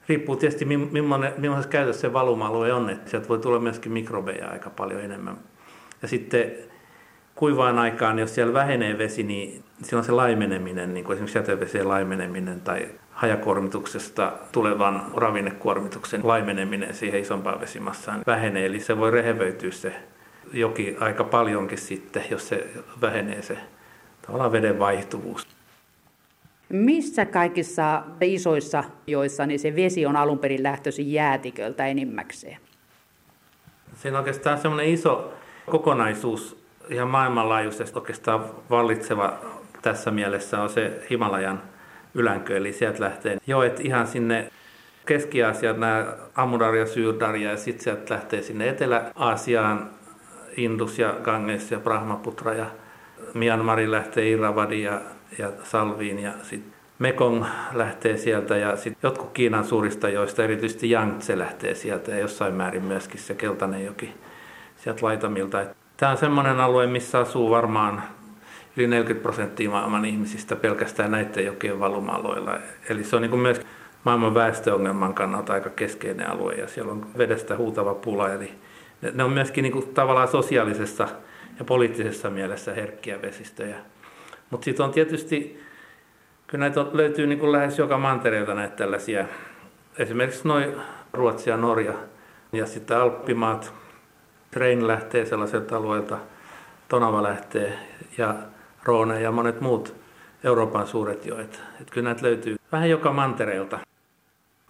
riippuu tietysti millaisessa käytössä se valuma-alue on, että sieltä voi tulla myöskin mikrobeja aika paljon enemmän ja sitten kuivaan aikaan, jos siellä vähenee vesi, niin silloin se laimeneminen, niin kuin esimerkiksi jätevesien laimeneminen tai hajakuormituksesta tulevan ravinnekuormituksen laimeneminen siihen isompaan vesimassaan vähenee. Eli se voi rehevöityä se joki aika paljonkin sitten, jos se vähenee se tavallaan veden vaihtuvuus. Missä kaikissa isoissa joissa niin se vesi on alun perin lähtöisin jäätiköltä enimmäkseen? Siinä on oikeastaan semmoinen iso kokonaisuus ihan maailmanlaajuisesti oikeastaan vallitseva tässä mielessä on se Himalajan ylänkö, eli sieltä lähtee. Joet ihan sinne Keski-Aasiaan, nämä Amudar ja Syyrdar, ja sitten sieltä lähtee sinne Etelä-Aasiaan, Indus ja Ganges ja Brahmaputra, ja Myanmarin lähtee Irravadi ja, ja Salviin, ja sitten Mekong lähtee sieltä, ja sitten jotkut Kiinan suurista joista, erityisesti Yangtze lähtee sieltä, ja jossain määrin myöskin se Keltainen joki sieltä laitamilta. Tämä on semmoinen alue, missä asuu varmaan yli 40 prosenttia maailman ihmisistä pelkästään näiden jokien valuma-alueilla. Eli se on niin myös maailman väestöongelman kannalta aika keskeinen alue ja siellä on vedestä huutava pula. Eli ne on myöskin niin kuin tavallaan sosiaalisessa ja poliittisessa mielessä herkkiä vesistöjä. Mutta sitten on tietysti, kyllä näitä löytyy niin kuin lähes joka mantereelta näitä tällaisia, esimerkiksi noin Ruotsi ja Norja ja sitten Alppimaat, Rein lähtee sellaiselta alueelta, Tonava lähtee ja Roone ja monet muut Euroopan suuret joet. Että kyllä näitä löytyy vähän joka mantereelta.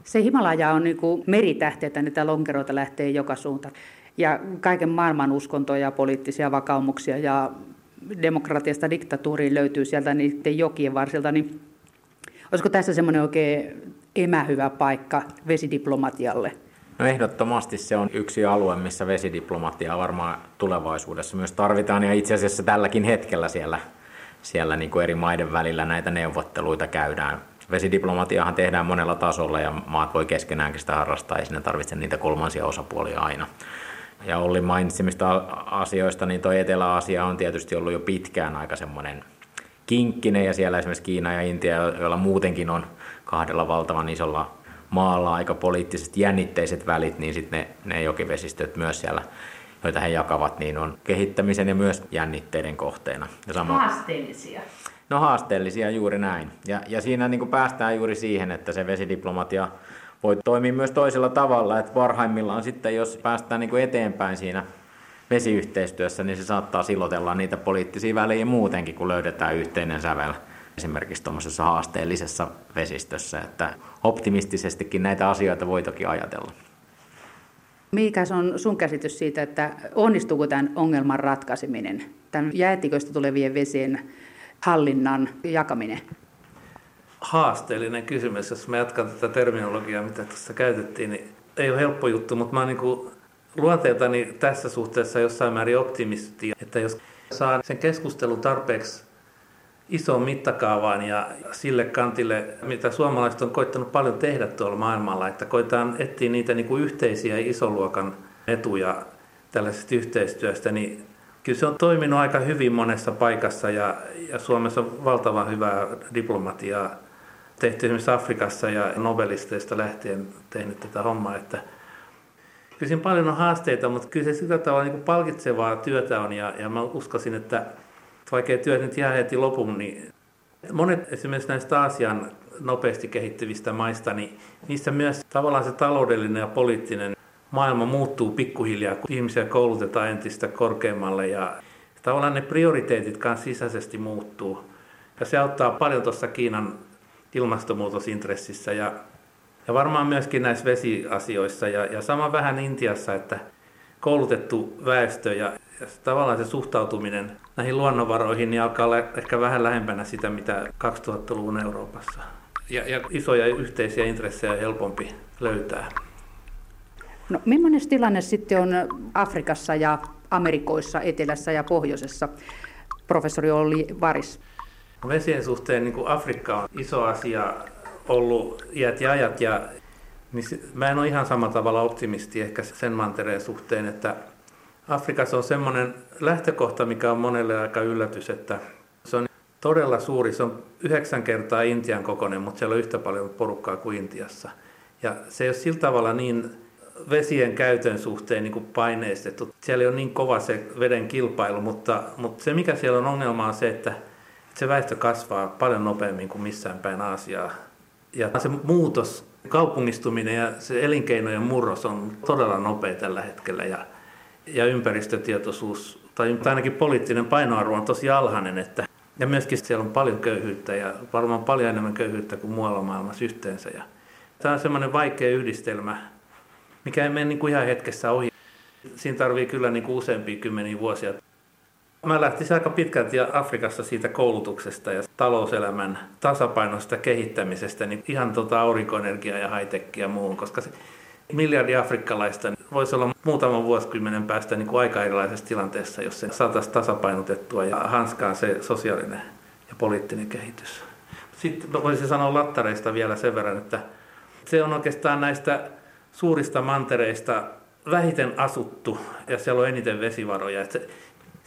Se Himalaja on niin kuin meritähti, että niitä lonkeroita lähtee joka suuntaan. Ja kaiken maailman uskontoja, poliittisia vakaumuksia ja demokratiasta diktatuuriin löytyy sieltä niiden jokien varsilta. Niin olisiko tässä semmoinen oikein emähyvä paikka vesidiplomatialle? No ehdottomasti se on yksi alue, missä vesidiplomatiaa varmaan tulevaisuudessa myös tarvitaan ja itse asiassa tälläkin hetkellä siellä, siellä niin kuin eri maiden välillä näitä neuvotteluita käydään. Vesidiplomatiahan tehdään monella tasolla ja maat voi keskenäänkin sitä harrastaa, ei sinne tarvitse niitä kolmansia osapuolia aina. Ja Olli mainitsemista asioista, niin tuo Etelä-Asia on tietysti ollut jo pitkään aika semmoinen kinkkinen ja siellä esimerkiksi Kiina ja Intia, joilla muutenkin on kahdella valtavan isolla maalla aika poliittisesti jännitteiset välit, niin sitten ne, ne jokivesistöt myös siellä, joita he jakavat, niin on kehittämisen ja myös jännitteiden kohteena. Ja sama, haasteellisia. No haasteellisia juuri näin. Ja, ja siinä niin kuin päästään juuri siihen, että se vesidiplomatia voi toimia myös toisella tavalla, että parhaimmillaan sitten, jos päästään niin kuin eteenpäin siinä vesiyhteistyössä, niin se saattaa silotella niitä poliittisia välejä muutenkin, kun löydetään yhteinen sävel esimerkiksi tuommoisessa haasteellisessa vesistössä, että optimistisestikin näitä asioita voi toki ajatella. Mikä on sun käsitys siitä, että onnistuuko tämän ongelman ratkaiseminen, tämän jäätiköistä tulevien vesien hallinnan jakaminen? Haasteellinen kysymys, jos mä jatkan tätä terminologiaa, mitä tuossa käytettiin, niin ei ole helppo juttu, mutta mä oon niin luonteeltani tässä suhteessa jossain määrin optimisti, että jos saa sen keskustelun tarpeeksi isoon mittakaavaan ja sille kantille, mitä suomalaiset on koittanut paljon tehdä tuolla maailmalla, että koitetaan etsiä niitä niin kuin yhteisiä isoluokan etuja tällaisesta yhteistyöstä, niin kyllä se on toiminut aika hyvin monessa paikassa ja, ja Suomessa on valtavan hyvää diplomatiaa tehty esimerkiksi Afrikassa ja nobelisteista lähtien tehnyt tätä hommaa, että kyllä siinä paljon on haasteita, mutta kyllä se sillä tavalla niin kuin palkitsevaa työtä on ja, ja mä uskoisin, että vaikea työt nyt jää heti lopun, niin monet esimerkiksi näistä Aasian nopeasti kehittyvistä maista, niin niissä myös tavallaan se taloudellinen ja poliittinen maailma muuttuu pikkuhiljaa, kun ihmisiä koulutetaan entistä korkeammalle ja tavallaan ne prioriteetit kanssa sisäisesti muuttuu. Ja se auttaa paljon tuossa Kiinan ilmastonmuutosintressissä ja, ja varmaan myöskin näissä vesiasioissa ja, ja sama vähän Intiassa, että koulutettu väestö ja, ja tavallaan se suhtautuminen näihin luonnonvaroihin niin alkaa olla ehkä vähän lähempänä sitä, mitä 2000-luvun Euroopassa. Ja, ja isoja yhteisiä intressejä on helpompi löytää. No, millainen tilanne sitten on Afrikassa ja Amerikoissa, Etelässä ja Pohjoisessa, professori Olli Varis? Vesien suhteen niin kuin Afrikka on iso asia ollut iät ja ajat, ja niin mä en ole ihan samalla tavalla optimisti ehkä sen mantereen suhteen, että Afrikassa on semmoinen lähtökohta, mikä on monelle aika yllätys, että se on todella suuri. Se on yhdeksän kertaa Intian kokoinen, mutta siellä on yhtä paljon porukkaa kuin Intiassa. Ja se ei ole sillä tavalla niin vesien käytön suhteen niin kuin paineistettu. Siellä ole niin kova se veden kilpailu, mutta, mutta se mikä siellä on ongelma on se, että se väestö kasvaa paljon nopeammin kuin missään päin Aasiaa. Ja se muutos, kaupungistuminen ja se elinkeinojen murros on todella nopea tällä hetkellä. Ja ja ympäristötietoisuus, tai ainakin poliittinen painoarvo on tosi alhainen, että ja myöskin siellä on paljon köyhyyttä ja varmaan paljon enemmän köyhyyttä kuin muualla maailmassa yhteensä. Ja tämä on semmoinen vaikea yhdistelmä, mikä ei mene niin kuin ihan hetkessä ohi. Siinä tarvii kyllä niin kuin useampia kymmeniä vuosia. Mä lähtisin aika pitkälti Afrikassa siitä koulutuksesta ja talouselämän tasapainosta kehittämisestä, niin ihan tuota aurinkoenergiaa ja high ja muuhun, koska se miljardi afrikkalaista voisi olla muutaman vuosikymmenen päästä niin kuin aika erilaisessa tilanteessa, jos se saataisiin tasapainotettua ja hanskaan se sosiaalinen ja poliittinen kehitys. Sitten voisin sanoa lattareista vielä sen verran, että se on oikeastaan näistä suurista mantereista vähiten asuttu ja siellä on eniten vesivaroja. se,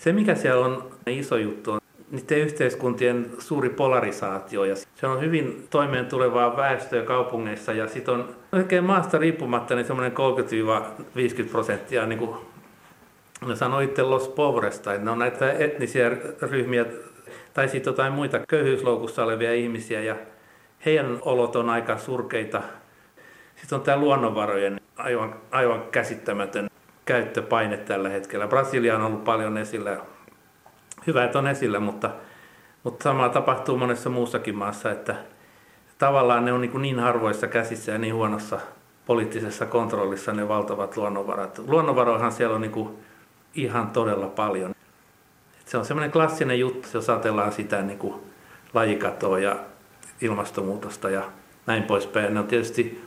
se mikä siellä on iso juttu on niiden yhteiskuntien suuri polarisaatio ja se on hyvin toimeen tulevaa väestöä kaupungeissa ja sitten on oikein maasta riippumatta niin semmoinen 30-50 prosenttia niin kuin ne sanoo itse Los Pobresta, että ne on näitä etnisiä ryhmiä tai sitten jotain muita köyhyysloukussa olevia ihmisiä ja heidän olot on aika surkeita. Sitten on tämä luonnonvarojen aivan, aivan käsittämätön käyttöpaine tällä hetkellä. Brasilia on ollut paljon esillä. Hyvä, että on esillä, mutta, mutta samaa tapahtuu monessa muussakin maassa, että tavallaan ne on niin, niin harvoissa käsissä ja niin huonossa poliittisessa kontrollissa ne valtavat luonnonvarat. Luonnonvaroihan siellä on niin ihan todella paljon. Et se on semmoinen klassinen juttu, jos ajatellaan sitä niin kuin lajikatoa ja ilmastonmuutosta ja näin poispäin. Ne on tietysti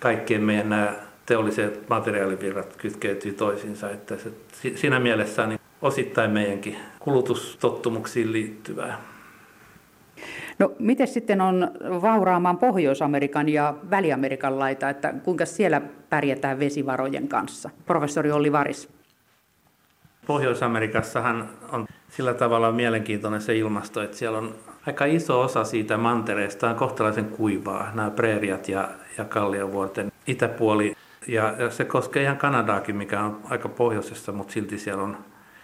kaikkien meidän nämä teolliset materiaalivirrat kytkeytyy toisiinsa, että se, siinä mielessä on niin osittain meidänkin kulutustottumuksiin liittyvää. No miten sitten on vauraamaan Pohjois-Amerikan ja Väli-Amerikan laita, että kuinka siellä pärjätään vesivarojen kanssa? Professori Olli Varis. Pohjois-Amerikassahan on sillä tavalla mielenkiintoinen se ilmasto, että siellä on aika iso osa siitä mantereesta on kohtalaisen kuivaa, nämä preeriat ja, ja kalliovuorten itäpuoli. Ja, ja se koskee ihan Kanadaakin, mikä on aika pohjoisessa, mutta silti siellä on,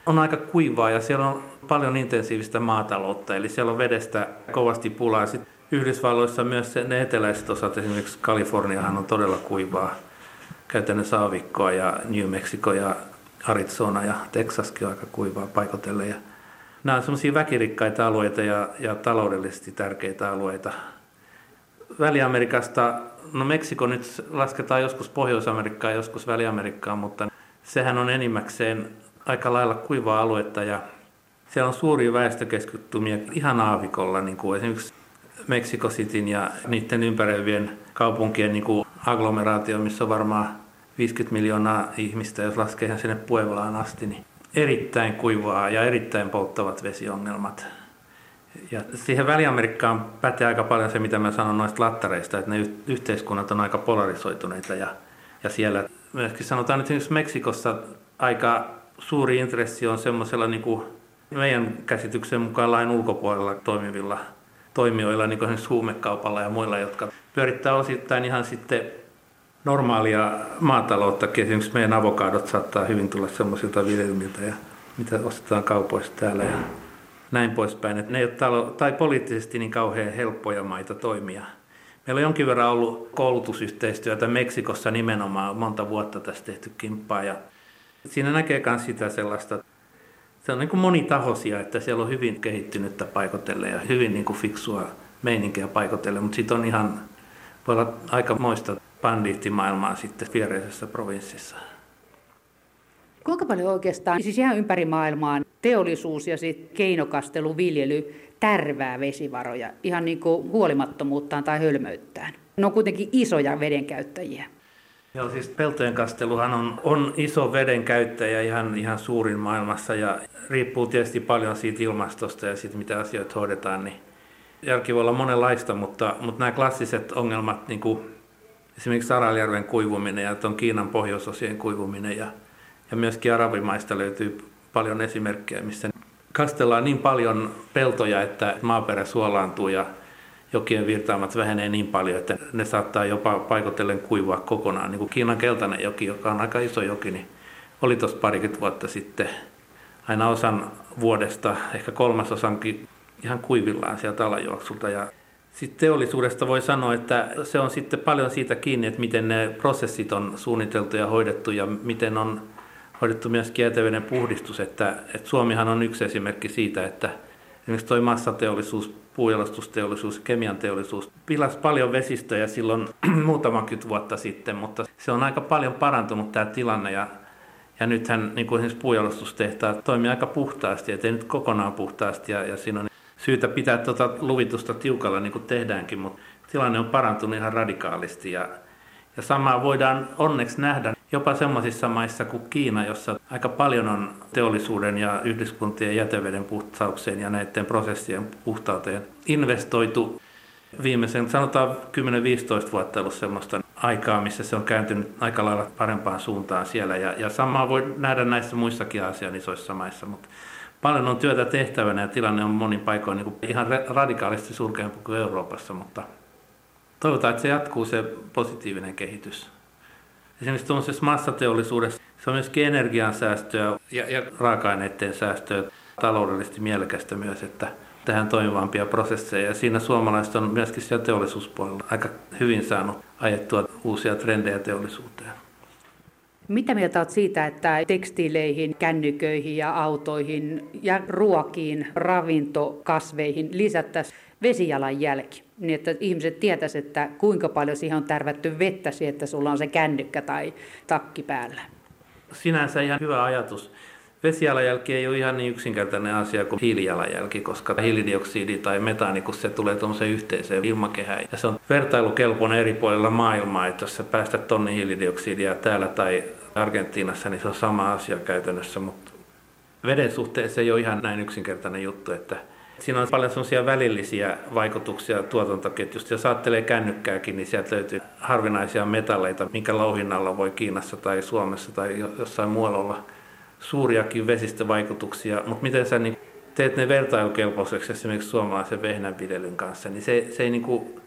on aika kuivaa ja siellä on paljon intensiivistä maataloutta, eli siellä on vedestä kovasti pulaa. Sitten Yhdysvalloissa myös ne eteläiset osat, esimerkiksi Kaliforniahan on todella kuivaa, käytännössä aavikkoa ja New Mexico ja Arizona ja Texaskin on aika kuivaa paikotelle. Ja nämä on sellaisia väkirikkaita alueita ja, ja taloudellisesti tärkeitä alueita. Väli-Amerikasta, no Meksiko nyt lasketaan joskus Pohjois-Amerikkaan, joskus Väli-Amerikkaan, mutta sehän on enimmäkseen aika lailla kuivaa aluetta ja siellä on suuria väestökeskittymiä ihan aavikolla, niin kuin esimerkiksi Meksiko Cityn ja niiden ympäröivien kaupunkien niin kuin agglomeraatio, missä on varmaan 50 miljoonaa ihmistä, jos laskee sinne Pueblaan asti, niin erittäin kuivaa ja erittäin polttavat vesiongelmat. Ja siihen Väli-Amerikkaan pätee aika paljon se, mitä mä sanon noista lattareista, että ne yhteiskunnat on aika polarisoituneita ja, ja siellä myöskin sanotaan, että esimerkiksi Meksikossa aika suuri intressi on semmoisella niin kuin meidän käsityksen mukaan lain ulkopuolella toimivilla toimijoilla, niin kuin huumekaupalla ja muilla, jotka pyörittää osittain ihan sitten normaalia maataloutta. Esimerkiksi meidän avokadot saattaa hyvin tulla semmoisilta viljelmiltä, ja mitä ostetaan kaupoista täällä ja näin poispäin. Että ne ei ole talo- tai poliittisesti niin kauhean helppoja maita toimia. Meillä on jonkin verran ollut koulutusyhteistyötä Meksikossa nimenomaan, monta vuotta tästä tehty kimppaa. Ja siinä näkee myös sitä sellaista, se on niin kuin monitahoisia, että siellä on hyvin kehittynyttä paikotelle ja hyvin niin kuin fiksua meininkiä paikotelle, mutta sitten on ihan, voi olla aika moista bandiittimaailmaa sitten viereisessä provinssissa. Kuinka paljon oikeastaan, siis ihan ympäri maailmaa, teollisuus ja sitten keinokastelu, viljely tärvää vesivaroja ihan niin kuin huolimattomuuttaan tai hölmöyttään? Ne on kuitenkin isoja vedenkäyttäjiä. Joo, siis peltojen kasteluhan on, on iso vedenkäyttäjä ihan, ihan suurin maailmassa ja riippuu tietysti paljon siitä ilmastosta ja siitä, mitä asioita hoidetaan. Niin järki voi olla monenlaista, mutta, mutta nämä klassiset ongelmat, niin kuin esimerkiksi Araljärven kuivuminen ja tuon Kiinan pohjoisosien kuivuminen ja, ja myöskin arabimaista löytyy paljon esimerkkejä, missä kastellaan niin paljon peltoja, että maaperä suolaantuu ja jokien virtaamat vähenee niin paljon, että ne saattaa jopa paikotellen kuivua kokonaan. Niin kuin Kiinan keltainen joki, joka on aika iso joki, niin oli tuossa parikymmentä vuotta sitten aina osan vuodesta, ehkä kolmasosankin ihan kuivillaan sieltä alajuoksulta. Ja sitten teollisuudesta voi sanoa, että se on sitten paljon siitä kiinni, että miten ne prosessit on suunniteltu ja hoidettu ja miten on hoidettu myös jäteveden puhdistus. Että, että Suomihan on yksi esimerkki siitä, että esimerkiksi tuo massateollisuus, puujalostusteollisuus, kemian teollisuus pilasi paljon vesistöjä silloin muutama kymmenen vuotta sitten, mutta se on aika paljon parantunut tämä tilanne ja ja nythän niin kuin esimerkiksi puujalostustehtaat toimii aika puhtaasti, ettei nyt kokonaan puhtaasti ja, ja siinä on syytä pitää tuota luvitusta tiukalla niin kuin tehdäänkin, mutta tilanne on parantunut ihan radikaalisti ja, ja samaa voidaan onneksi nähdä jopa sellaisissa maissa kuin Kiina, jossa aika paljon on teollisuuden ja yhdyskuntien jäteveden puhtaukseen ja näiden prosessien puhtauteen investoitu. Viimeisen sanotaan 10-15 vuotta ollut sellaista aikaa, missä se on kääntynyt aika lailla parempaan suuntaan siellä. Ja, ja samaa voi nähdä näissä muissakin Aasian isoissa maissa, mutta paljon on työtä tehtävänä ja tilanne on monin paikoin niin ihan radikaalisti surkeampi kuin Euroopassa, mutta toivotaan, että se jatkuu se positiivinen kehitys. Esimerkiksi tuollaisessa massateollisuudessa se on myöskin energiansäästöä ja, ja raaka-aineiden säästöä taloudellisesti mielekästä myös, että tähän toimivampia prosesseja. Ja siinä suomalaiset on myöskin siellä teollisuuspuolella aika hyvin saanut ajettua uusia trendejä teollisuuteen. Mitä mieltä olet siitä, että tekstiileihin, kännyköihin ja autoihin ja ruokiin, ravintokasveihin lisättäisiin vesijalanjälki? Niin että ihmiset tietäisivät, että kuinka paljon siihen on tärvätty vettä että sulla on se kännykkä tai takki päällä. Sinänsä ihan hyvä ajatus. Vesijalanjälki ei ole ihan niin yksinkertainen asia kuin hiilijalanjälki, koska hiilidioksidi tai metaani, kun se tulee tuollaiseen yhteiseen ilmakehään. Ja se on vertailukelpoinen eri puolilla maailmaa, että jos sä päästät tonni hiilidioksidia täällä tai Argentiinassa, niin se on sama asia käytännössä, mutta veden suhteen se ei ole ihan näin yksinkertainen juttu, että Siinä on paljon sellaisia välillisiä vaikutuksia tuotantoketjusta. Jos ajattelee kännykkääkin, niin sieltä löytyy harvinaisia metalleita, minkä louhinnalla voi Kiinassa tai Suomessa tai jossain muualla olla suuriakin vesistövaikutuksia, mutta miten sä niin teet ne vertailukelpoiseksi esimerkiksi suomalaisen vehnänviljelyn kanssa, niin se, se ei niin kuin,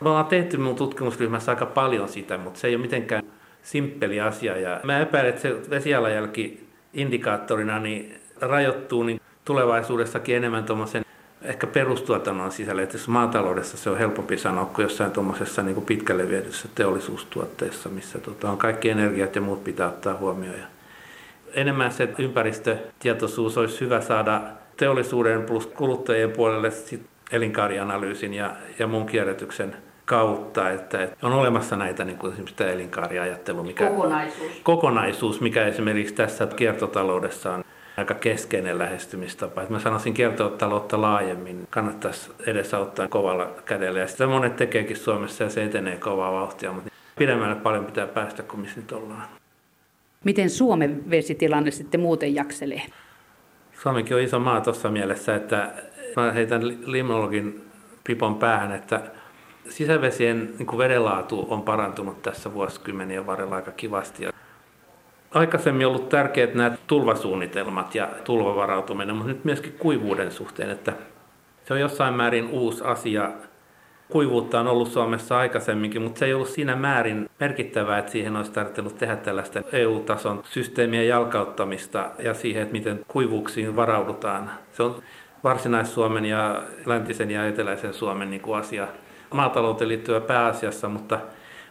me ollaan tehty mun tutkimusryhmässä aika paljon sitä, mutta se ei ole mitenkään simppeli asia. Ja mä epäilen, että se vesijalanjälki indikaattorina niin rajoittuu niin tulevaisuudessakin enemmän tuommoisen ehkä perustuotannon sisällä. Että maataloudessa se on helpompi sanoa kuin jossain tuommoisessa niin pitkälle viedyssä teollisuustuotteessa, missä tota, on kaikki energiat ja muut pitää ottaa huomioon. Ja enemmän se ympäristötietoisuus olisi hyvä saada teollisuuden plus kuluttajien puolelle sit elinkaarianalyysin ja, ja muun kierrätyksen kautta, että, että on olemassa näitä niin kuin esimerkiksi tämä elinkaariajattelu, mikä, kokonaisuus. kokonaisuus, mikä esimerkiksi tässä kiertotaloudessa on aika keskeinen lähestymistapa. Että mä sanoisin kiertotaloutta laajemmin kannattaisi edesauttaa kovalla kädellä. Ja sitä monet tekeekin Suomessa ja se etenee kovaa vauhtia, mutta pidemmälle paljon pitää päästä kuin missä nyt ollaan. Miten Suomen vesitilanne sitten muuten jakselee? Suomikin on iso maa tuossa mielessä, että mä heitän limnologin pipon päähän, että sisävesien niin vedenlaatu on parantunut tässä vuosikymmenien varrella aika kivasti. Aikaisemmin ollut tärkeät nämä tulvasuunnitelmat ja tulvavarautuminen, mutta nyt myöskin kuivuuden suhteen, että se on jossain määrin uusi asia kuivuutta on ollut Suomessa aikaisemminkin, mutta se ei ollut siinä määrin merkittävää, että siihen olisi tarvittanut tehdä tällaista EU-tason systeemien jalkauttamista ja siihen, että miten kuivuuksiin varaudutaan. Se on Varsinais-Suomen ja läntisen ja eteläisen Suomen niin kuin asia maatalouteen liittyvä pääasiassa, mutta,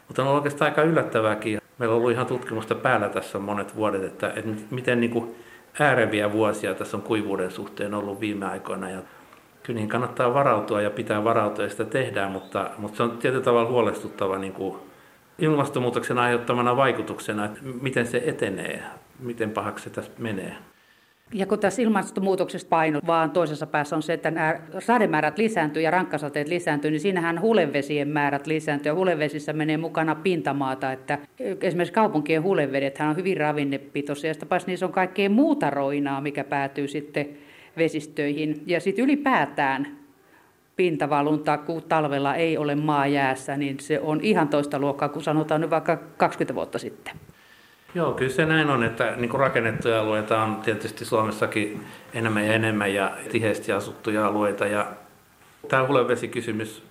mutta on oikeastaan aika yllättävääkin. Meillä on ollut ihan tutkimusta päällä tässä monet vuodet, että, että miten niin kuin ääreviä vuosia tässä on kuivuuden suhteen ollut viime aikoina. Ja kyllä niihin kannattaa varautua ja pitää varautua ja sitä tehdään, mutta, mutta se on tietyllä tavalla huolestuttava niin kuin ilmastonmuutoksen aiheuttamana vaikutuksena, että miten se etenee, miten pahaksi se tässä menee. Ja kun tässä ilmastonmuutoksesta paino vaan toisessa päässä on se, että nämä sademäärät lisääntyy ja rankkasateet lisääntyy, niin siinähän hulevesien määrät lisääntyy. Ja hulevesissä menee mukana pintamaata, että esimerkiksi kaupunkien hulevedet on hyvin ravinnepitoisia. Ja sitä niissä on kaikkea muuta roinaa, mikä päätyy sitten vesistöihin. Ja sitten ylipäätään pintavalunta, kun talvella ei ole maa jäässä, niin se on ihan toista luokkaa kuin sanotaan nyt vaikka 20 vuotta sitten. Joo, kyllä se näin on, että niin kuin rakennettuja alueita on tietysti Suomessakin enemmän ja enemmän ja tiheästi asuttuja alueita. Ja tämä hulevesikysymys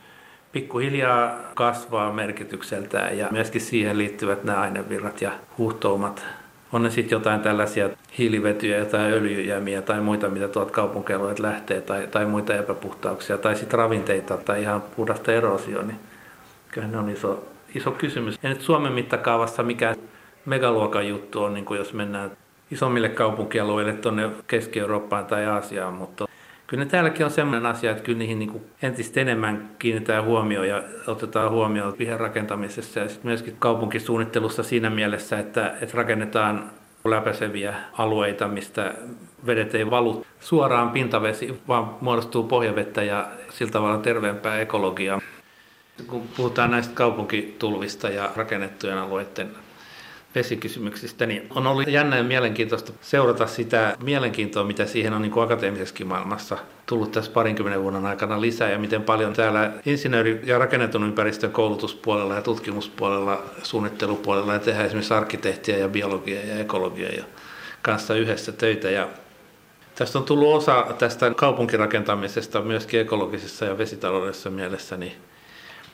pikkuhiljaa kasvaa merkitykseltään ja myöskin siihen liittyvät nämä ainevirrat ja huuhtoumat on ne sitten jotain tällaisia hiilivetyjä tai öljyjämiä tai muita, mitä tuolta kaupunkialueet lähtee, tai, tai muita epäpuhtauksia, tai sitten ravinteita tai ihan puhdasta erosioa, niin kyllä ne on iso, iso kysymys. Ja nyt Suomen mittakaavassa mikä megaluokan juttu on, niin kuin jos mennään isommille kaupunkialueille tuonne Keski-Eurooppaan tai Aasiaan, mutta kyllä ne täälläkin on sellainen asia, että kyllä niihin niin entistä enemmän kiinnitetään huomioon ja otetaan huomioon viherrakentamisessa ja sitten myöskin kaupunkisuunnittelussa siinä mielessä, että, että rakennetaan läpäiseviä alueita, mistä vedet ei valu suoraan pintavesi, vaan muodostuu pohjavettä ja sillä tavalla terveempää ekologiaa. Kun puhutaan näistä kaupunkitulvista ja rakennettujen alueiden vesikysymyksistä, niin on ollut jännä ja mielenkiintoista seurata sitä mielenkiintoa, mitä siihen on niin kuin akateemisessakin maailmassa tullut tässä parinkymmenen vuoden aikana lisää ja miten paljon täällä insinööri- ja rakennetun ympäristön koulutuspuolella ja tutkimuspuolella, suunnittelupuolella ja tehdään esimerkiksi arkkitehtiä ja biologia ja ekologia ja kanssa yhdessä töitä. Ja tästä on tullut osa tästä kaupunkirakentamisesta myöskin ekologisessa ja vesitaloudessa mielessä, niin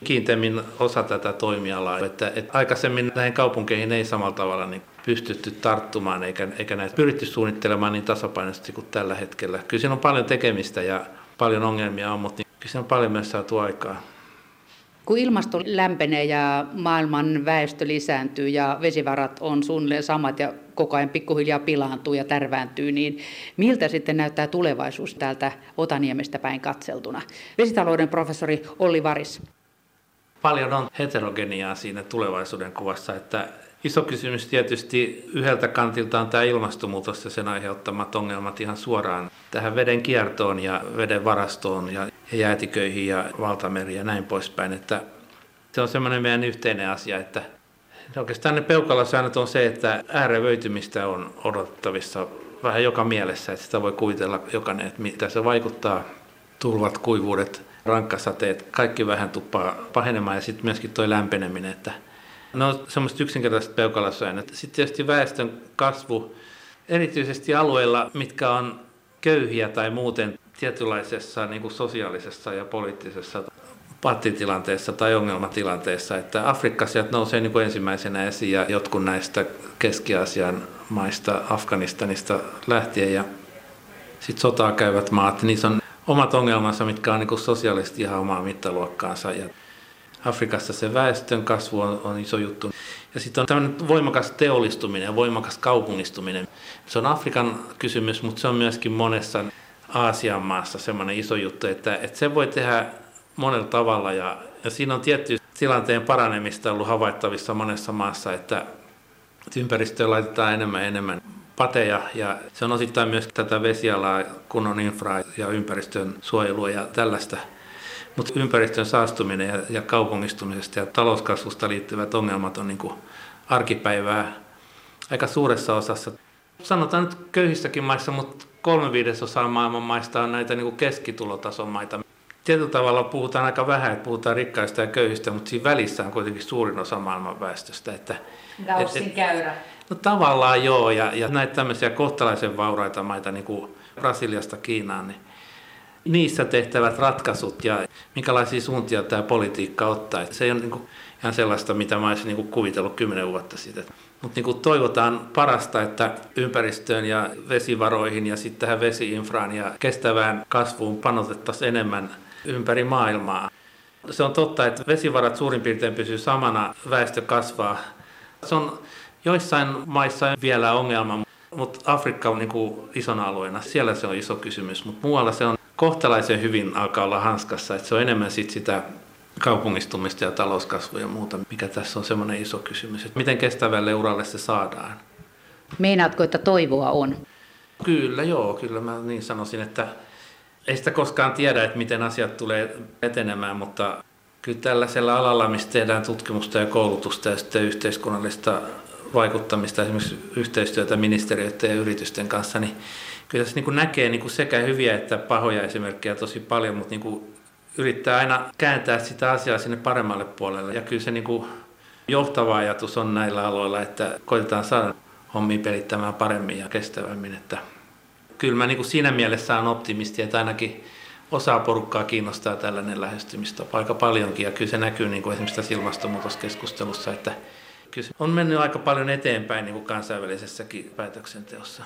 kiinteämmin osa tätä toimialaa. Että, että aikaisemmin näihin kaupunkeihin ei samalla tavalla niin pystytty tarttumaan eikä, eikä näitä pyritty suunnittelemaan niin tasapainoisesti kuin tällä hetkellä. Kyllä siinä on paljon tekemistä ja paljon ongelmia on, mutta niin kyllä siinä on paljon myös saatu aikaa. Kun ilmasto lämpenee ja maailman väestö lisääntyy ja vesivarat on suunnilleen samat ja koko ajan pikkuhiljaa pilaantuu ja tärvääntyy, niin miltä sitten näyttää tulevaisuus täältä Otaniemestä päin katseltuna? Vesitalouden professori Olli Varis. Paljon on heterogeniaa siinä tulevaisuuden kuvassa, että Iso kysymys tietysti yhdeltä kantilta on tämä ilmastonmuutos ja sen aiheuttamat ongelmat ihan suoraan tähän veden kiertoon ja veden varastoon ja jäätiköihin ja valtameriin ja näin poispäin. Että se on semmoinen meidän yhteinen asia, että oikeastaan ne peukalasäännöt on se, että äärevöitymistä on odotettavissa vähän joka mielessä, että sitä voi kuvitella jokainen, että mitä se vaikuttaa, tulvat, kuivuudet, rankkasateet, kaikki vähän tuppaa pahenemaan ja sitten myöskin tuo lämpeneminen, että No semmoiset yksinkertaiset peukalasäännöt. Sitten tietysti väestön kasvu, erityisesti alueilla, mitkä on köyhiä tai muuten tietynlaisessa niin kuin sosiaalisessa ja poliittisessa pattitilanteessa tai ongelmatilanteessa, että Afrikka sieltä nousee niin kuin ensimmäisenä esiin ja jotkut näistä Keski-Aasian maista, Afganistanista lähtien ja sitten sotaa käyvät maat, niissä on omat ongelmansa, mitkä on niin sosiaalisesti ihan omaa mittaluokkaansa. Ja Afrikassa se väestön kasvu on, on iso juttu. Ja sitten on tämmöinen voimakas teollistuminen ja voimakas kaupungistuminen. Se on Afrikan kysymys, mutta se on myöskin monessa Aasian maassa semmoinen iso juttu, että, että se voi tehdä monella tavalla. Ja, ja siinä on tietty tilanteen paranemista ollut havaittavissa monessa maassa, että, ympäristöön laitetaan enemmän enemmän pateja ja se on osittain myös tätä vesialaa, kunnon infraa ja ympäristön suojelua ja tällaista mutta ympäristön saastuminen ja, ja kaupungistumisesta ja talouskasvusta liittyvät ongelmat on niin kuin arkipäivää aika suuressa osassa. Sanotaan nyt köyhissäkin maissa, mutta kolme viidesosaa maailman maista on näitä niin kuin keskitulotason maita. Tietyllä tavalla puhutaan aika vähän, että puhutaan rikkaista ja köyhistä, mutta siinä välissä on kuitenkin suurin osa maailman väestöstä. Että, Gaussin et, käyrä. No tavallaan joo, ja, ja näitä tämmöisiä kohtalaisen vauraita maita, niin kuin Brasiliasta Kiinaan, niin niissä tehtävät ratkaisut ja minkälaisia suuntia tämä politiikka ottaa. se ei ole niin ihan sellaista, mitä mä olisin niin kuvitellut kymmenen vuotta sitten. Mutta niin toivotaan parasta, että ympäristöön ja vesivaroihin ja sitten tähän vesiinfraan ja kestävään kasvuun panotettaisiin enemmän ympäri maailmaa. Se on totta, että vesivarat suurin piirtein pysyy samana, väestö kasvaa. Se on joissain maissa vielä ongelma, mutta Afrikka on niin isona alueena, siellä se on iso kysymys, mutta muualla se on kohtalaisen hyvin alkaa olla hanskassa, että se on enemmän sit sitä kaupungistumista ja talouskasvua ja muuta, mikä tässä on semmoinen iso kysymys, että miten kestävälle uralle se saadaan. Meinaatko, että toivoa on? Kyllä, joo, kyllä mä niin sanoisin, että ei sitä koskaan tiedä, että miten asiat tulee etenemään, mutta kyllä tällaisella alalla, missä tehdään tutkimusta ja koulutusta ja sitten yhteiskunnallista vaikuttamista, esimerkiksi yhteistyötä ministeriöiden ja yritysten kanssa, niin kyllä tässä niin kuin näkee niin kuin sekä hyviä että pahoja esimerkkejä tosi paljon, mutta niin kuin yrittää aina kääntää sitä asiaa sinne paremmalle puolelle. Ja kyllä se niin kuin johtava ajatus on näillä aloilla, että koitetaan saada hommia pelittämään paremmin ja kestävämmin. Että kyllä mä niin kuin siinä mielessä on optimisti, että ainakin osaa porukkaa kiinnostaa tällainen lähestymistapa aika paljonkin. Ja kyllä se näkyy niin kuin esimerkiksi tässä ilmastonmuutoskeskustelussa, että kyllä on mennyt aika paljon eteenpäin niin kuin kansainvälisessäkin päätöksenteossa.